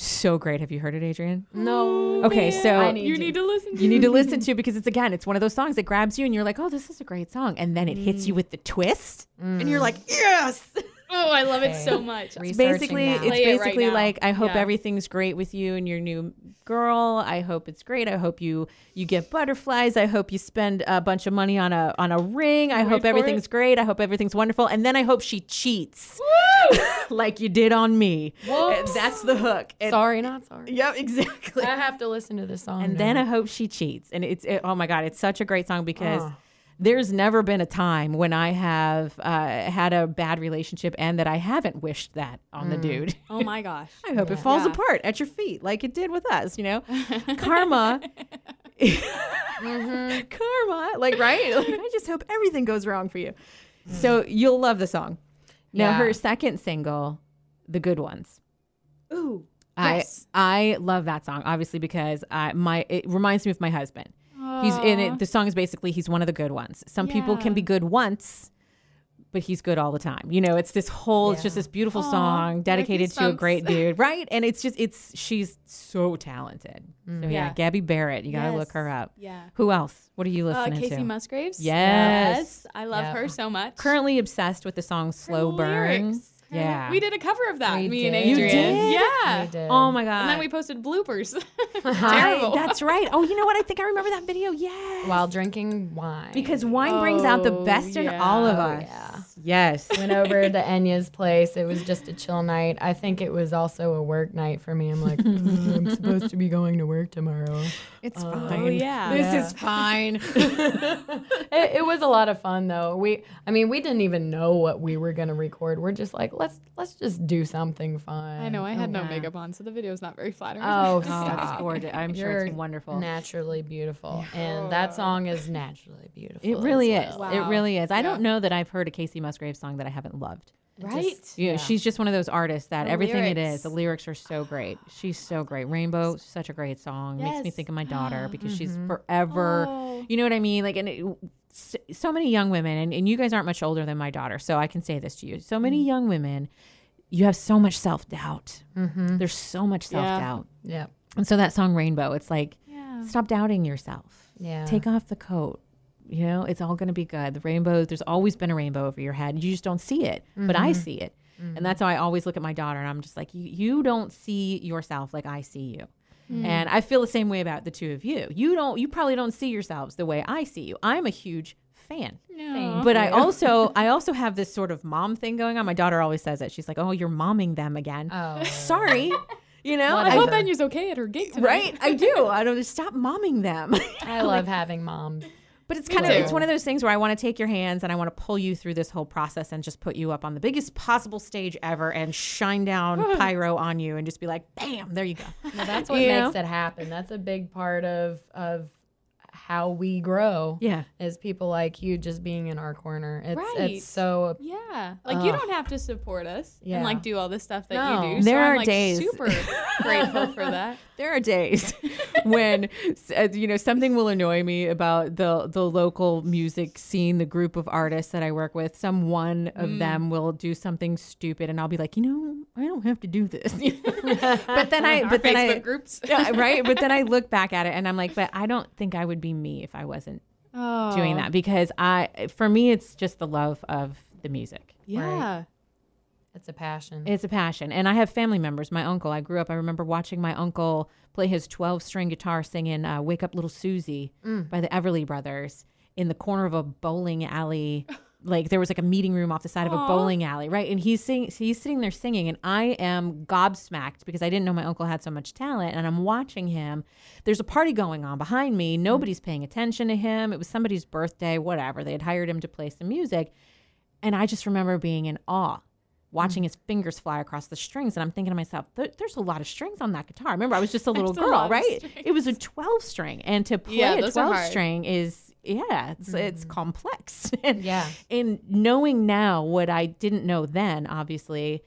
so great. Have you heard it, Adrian? No. Okay, so need you to. need to listen to you need to listen to it because it's again, it's one of those songs that grabs you and you're like, oh, this is a great song, and then it hits you mm. with the twist, and you're like, mm. yes. Oh, I love it so much. Researching basically now. it's Play it right basically like i hope Yeah. everything's great with you and your new girl i hope it's great i hope you you get butterflies i hope you spend a bunch of money on a on a ring i Wait hope everything's it. great i hope everything's wonderful and then i hope she cheats like you did on me And that's the hook And- Sorry, not sorry. yep exactly I have to listen to this song. and then. I hope she cheats. And it's it, oh my god, it's such a great song because Oh. There's never been a time when I have uh, had a bad relationship and that I haven't wished that on the mm. dude. Oh my gosh. I hope it falls Yeah. apart at your feet like it did with us. You know, karma. Mm-hmm. Karma, like right? Like, I just hope everything goes wrong for you. So mm. you'll love the song. Now Yeah. her second single, "The Good Ones." Ooh. I Yes. I love that song obviously because I my it reminds me of my husband. He's in it. The song is basically he's one of the good ones. Some people can be good once, but he's good all the time. You know, it's this whole. It's just this beautiful Aw, song dedicated to a great dude, right? And it's just it's she's so talented. So yeah, Yeah. Gabby Barrett. You gotta look Yes. her up. Yeah. Who else? What are you Uh, listening Kacey to? Musgraves. Yes. I love Yeah. her so much. Currently obsessed with the song "Slow Burn." lyrics. Her- Yeah. We did a cover of that, We me and did. You Adrian. did? Yeah. We did. Oh my god! And then we posted bloopers. I- Terrible. that's right. Oh, you know what? I think I remember that video. Yes. while drinking wine. because wine brings out the Oh, best in all of Oh, us. yeah. Yes. went over to Enya's place. It was just a chill night. I think it was also a work night for me. I'm like, "Mm, I'm supposed to be going to work tomorrow. It's oh, fine. Oh yeah. This Yeah. is fine. It, it was a lot of fun though. We, I mean, we didn't even know what we were gonna record. We're just like, let's let's just do something fun. I know I had no yeah. makeup on, so the video is not very flattering. Oh, Oh, it's stop. gorgeous. I'm sure You're it's wonderful. Naturally beautiful, and that song is naturally beautiful. it really as is. well. It really is. I Yeah. don't know that I've heard a Kacey Musgrave song that I haven't loved. Right? Just- You know, Yeah. she's just one of those artists that The everything it lyrics. is, the lyrics are so great. She's so great. Rainbow, such a great song. Makes me think of my daughter because she's mm-hmm. forever. Oh. You know what I mean? Like, and it, so, so many young women, and, and you guys aren't much older than my daughter, so I can say this to you. So many mm. young women, you have so much self doubt. Mm-hmm. There's so much self Yeah. doubt. Yeah, And so that song Rainbow, it's like, Yeah. stop doubting yourself. yeah. Take off the coat. You know, it's all going to be good. The rainbow, there's always been a rainbow over your head. You just don't see it, but I mm-hmm. see it. And mm-hmm. that's how I always look at my daughter and I'm just like, you, don't see yourself like I see you. Mm. And I feel the same way about the two of you. You don't, you probably don't see yourselves the way I see you. I'm a huge fan. No. But I also, I also have this sort of mom thing going on. My daughter always says it. She's like, oh, you're momming them again. Oh, Sorry. You know, I hope Enya's okay at her gig tonight. right? I do. I don't stop momming them. I love having moms. But it's Me kind of too. it's one of those things where I want to take your hands and I want to pull you through this whole process and just put you up on the biggest possible stage ever and shine down pyro on you and just be like, bam, there you go. Well, that's what You makes know? it happen. That's a big part of of how we grow. Yeah. Is people like you just being in our corner. It's Right. it's so Yeah. Like you don't have to support us Yeah. and like do all the stuff that No. you do. There so I'm are like days. super grateful for that. There are days when uh, you know something will annoy me about the the local music scene, the group of artists that I work with. Some one of them will do something stupid, and I'll be like, you know, I don't have to do this. but then I, Our but then Facebook I, groups. yeah, right. But then I look back at it, and I'm like, but I don't think I would be me if I wasn't Oh. doing that because I, for me, it's just the love of the music. Yeah. it's a passion. It's a passion. And I have family members. My uncle, I grew up, I remember watching my uncle play his 12 string guitar singing uh, Wake Up Little Susie by the Everly Brothers in the corner of a bowling alley. like there was like a meeting room off the side of a bowling alley, right? And he's sing- he's sitting there singing, and I am gobsmacked because I didn't know my uncle had so much talent. And I'm watching him. There's a party going on behind me. Nobody's paying attention to him. It was somebody's birthday, whatever. They had hired him to play some music. And I just remember being in awe, watching his fingers fly across the strings. And I'm thinking to myself, there's a lot of strings on that guitar. Remember, I was just a little There's a girl, of right? It was a 12 string. And to play Yeah, a 12 string is yeah, it's it's mm-hmm. complex. and, Yeah. And knowing now what I didn't know then, obviously,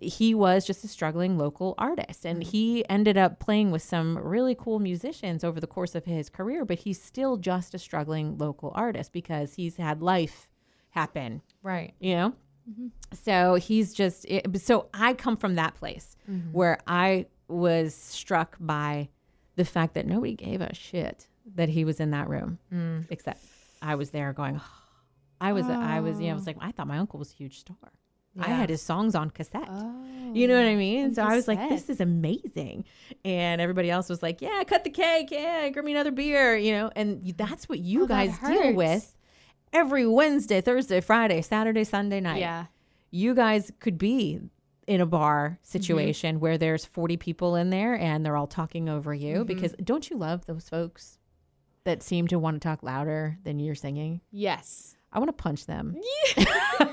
he was just a struggling local artist and mm-hmm. he ended up playing with some really cool musicians over the course of his career, but he's still just a struggling local artist because he's had life happen Right. you know mm-hmm. so he's just it, so i come from that place where i was struck by the fact that nobody gave a shit that he was in that room except i was there going i was i was you know i was like i thought my uncle was a huge star i had his songs on cassette Oh. you know what I mean? So I was like, this is amazing. And everybody else was like, yeah, cut the cake. Yeah, give me another beer, you know? And that's what you Oh, guys deal with every Wednesday, Thursday, Friday, Saturday, Sunday night. Yeah. You guys could be in a bar Mm-hmm. situation where there's 40 people in there and they're all talking over you Mm-hmm. because don't you love those folks that seem to want to talk louder than you're singing? Yes. I want to punch them. Yeah.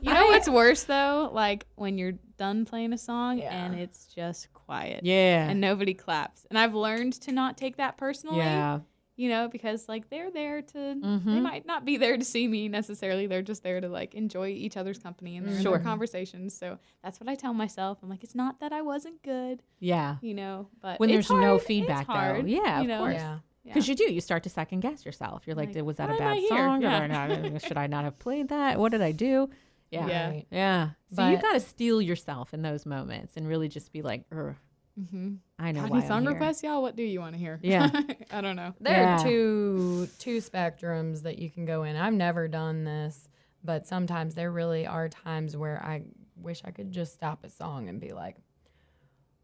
You know what's worse though? Like when you're done playing a song Yeah. and it's just quiet. Yeah. And nobody claps. And I've learned to not take that personally. yeah. You know, because like they're there to they Mhm. might not be there to see me necessarily. They're just there to like enjoy each other's company and they're Sure. their conversations. So that's what I tell myself. I'm like, it's not that I wasn't good, Yeah. you know, but When it's there's no feedback, it's though. Yeah, you of course. Yeah. Yeah. Because you do, you start to second guess yourself. You're like, Like, was that a bad song? Did I Yeah. not- should I not have played that? What did I do? Yeah. Yeah. Right. Yeah. So you got to steel yourself in those moments and really just be like, "Ugh, mm-hmm. I know Got why any song I'm here." requests, y'all? What do you want to hear? Yeah. I don't know. There Yeah. are two two spectrums that you can go in. I've never done this, but sometimes there really are times where I wish I could just stop a song and be like,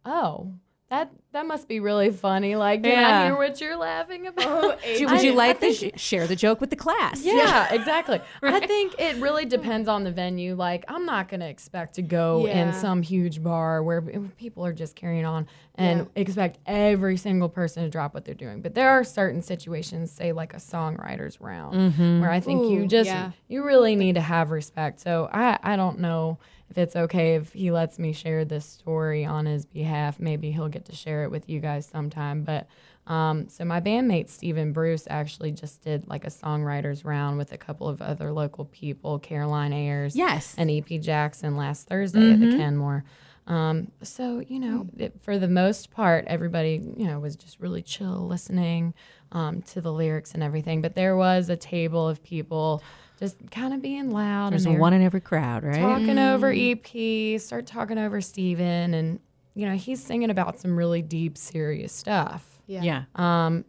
"Oh, that that must be really funny. Like, can Yeah. I hear what you're laughing about?" Oh, Do- Would you I like to think- sh- share the joke with the class? Yeah, exactly. I think it really depends on the venue. Like, I'm not going to expect to go Yeah. in some huge bar where people are just carrying on and Yeah. expect every single person to drop what they're doing. But there are certain situations, say like a songwriters round, mm-hmm. where I think you just yeah. you really need to have respect. So I I don't know if it's okay if he lets me share this story on his behalf. Maybe he'll get to share it with you guys sometime. But um, so my bandmate Stephen Bruce actually just did like a songwriters round with a couple of other local people, Caroline Ayers, Yes. and EP Jackson last Thursday at the Kenmore. Um, so you know, it, for the most part, everybody you know was just really chill, listening um, to the lyrics and everything. But there was a table of people just kind of being loud. There's and one in every crowd, right? talking over EP, start talking over Steven, and you know he's singing about some really deep, serious stuff. yeah. yeah. Um,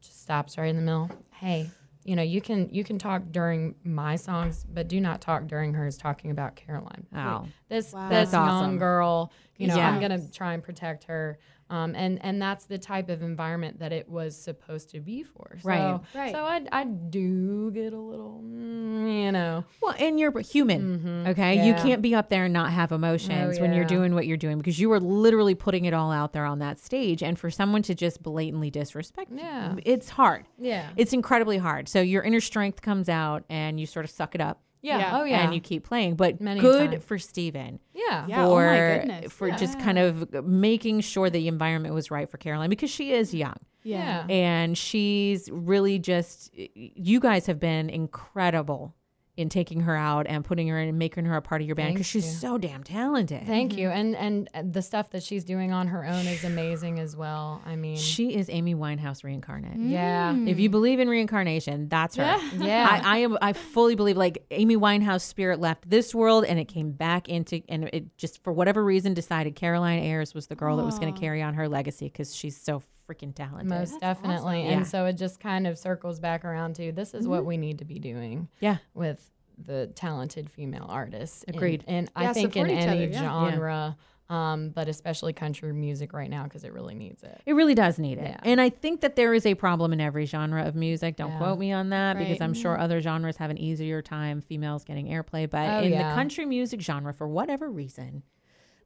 just stops right in the middle. Hey, you know you can you can talk during my songs, but do not talk during hers talking about Caroline. Oh. this Wow. this That's young awesome. girl. You know, I'm gonna try and protect her. Um, and and that's the type of environment that it was supposed to be for. So, Right. Right. So I I do get a little, mm, you know, Well, and you're human, okay? You Mm-hmm. Yeah. can't be up there and not have emotions when you're doing what you're doing because you are literally putting it all out there on that stage. And for someone to just blatantly disrespect, Yeah. it's hard. yeah, It's incredibly hard. So your inner strength comes out and you sort of suck it up yeah, Yeah. oh yeah, and you keep playing. But Many good time. for Steven yeah, Yeah, oh my for goodness. for just kind of making sure the environment was right for Caroline because she is young yeah. and she's really just you guys have been incredible in taking her out and putting her in and making her a part of your band because she's you. so damn talented. Thank you. Mm-hmm. And and the stuff that she's doing on her own is amazing as well. I mean, she is Amy Winehouse reincarnate. yeah, mm. If you believe in reincarnation, that's her. Yeah. yeah. I, I am. I fully believe like Amy Winehouse spirit left this world and it came back into and it just for whatever reason decided Caroline Ayers was the girl that was going to carry on her legacy because she's so freaking talented. most definitely. Yeah. And so it just kind of circles back around to this is what we need to be doing. yeah. with the talented female artists. Agreed. And, I Yeah, think in any other, yeah. genre, um, but especially country music right now because it really needs it. It really does need it. Yeah. And I think that there is a problem in every genre of music. Don't Yeah. quote me on that because I'm sure other genres have an easier time females getting airplay. But Oh, in yeah. the country music genre, for whatever reason,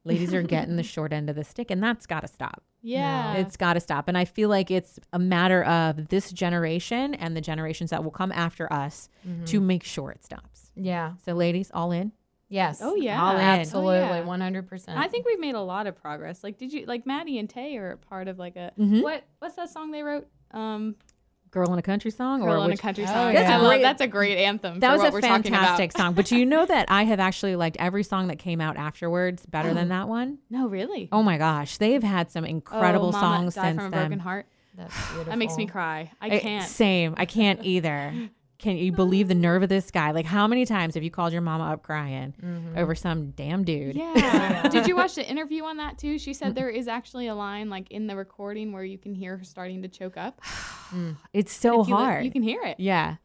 ladies are getting the short end of the stick, and that's got to stop. Yeah. It's got to stop. And I feel like it's a matter of this generation and the generations that will come after us Mm-hmm. to make sure it stops. Yeah. So, ladies, all in. Yes. Oh, yeah. All in. Absolutely. Oh, yeah. 100%. I think we've made a lot of progress. Like, did you like Maddie and Tae are part of like a Mhm. what? What's that song they wrote? Um, Girl in a Country Song? Girl in a Country Oh, Song. That's I a great- that's a great anthem. That for was a fantastic song. But do you know that I have actually liked every song that came out afterwards better than that one? No, really. Oh my gosh. They've had some incredible oh, Mama songs since from a then. broken heart. That's beautiful. That makes me cry. I Eh, can't. Same. I can't either. Can you believe the nerve of this guy? Like, how many times have you called your mama up crying mm-hmm. over some damn dude? Yeah. Did you watch the interview on that too? She said there is actually a line like in the recording where you can hear her starting to choke up. Mm. It's so If you li- hard. You can hear it. yeah.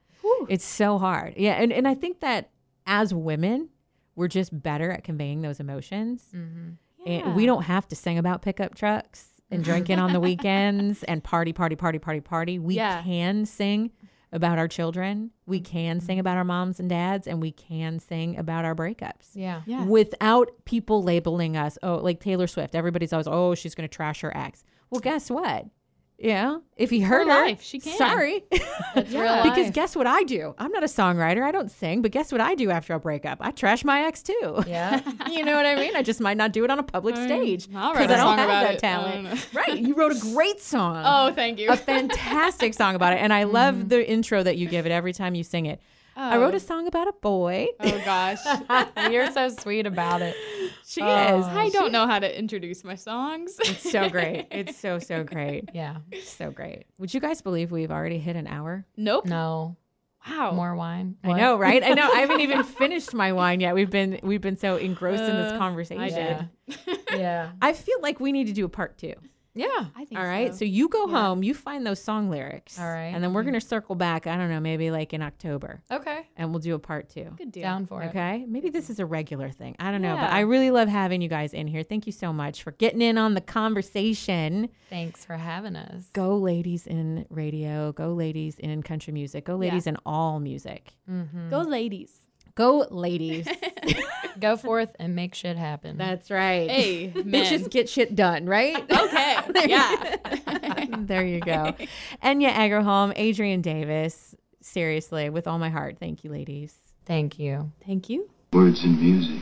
It's so hard. Yeah. And, and I think that as women, we're just better at conveying those emotions. Mm-hmm. And we don't have to sing about pickup trucks and drinking on the weekends and party, party, party, party, party. We Yeah. can sing about our children. We mm-hmm. can sing mm-hmm. about our moms and dads, and we can sing about our breakups. Yeah. Yeah. Without people labeling us, oh, like Taylor Swift. Everybody's always, oh, she's going to trash her ex. Well, guess what? Yeah, if he hurt her, life. She can. Sorry, It's Yeah. real because guess what I do? I'm not a songwriter. I don't sing, but guess what I do after a breakup? I trash my ex too. Yeah. you know what I mean? I just might not do it on a public stage I'll 'cause write a I don't song have about that it. talent. Right? You wrote a great song. Oh, thank you. a fantastic song about it, and I love mm-hmm. the intro that you give it every time you sing it. I wrote a song about a boy. Oh gosh. You're so sweet about it. She Oh. is. I don't know how to introduce my songs. It's so great. It's so so great. Yeah. So great. Would you guys believe we've already hit an hour? nope. No. Wow. More wine. I know, right? I know. I haven't even finished my wine yet. We've been we've been so engrossed in this Uh, conversation. I did. Yeah. I feel like we need to do a part two. Yeah. I think All right. So, so. you go Yeah. home, you find those song lyrics. All right. And then we're mm-hmm. gonna circle back, I don't know, maybe like in October. Okay. And we'll do a part two. Good deal. Down for it. Okay. Maybe this is a regular thing. I don't know. But Yeah. I really love having you guys in here. Thank you so much for getting in on the conversation. Thanks for having us. Go ladies in radio. Go ladies in country music. Go ladies in all music. Mm-hmm. Go ladies. Go ladies. Go forth and make shit happen. That's right. Hey, Bitches get shit done, right? Okay. Yeah. there you go. Enya Egerholm, Adrian Davis. Seriously, with all my heart, thank you, ladies. Thank you. Thank you. Words and music.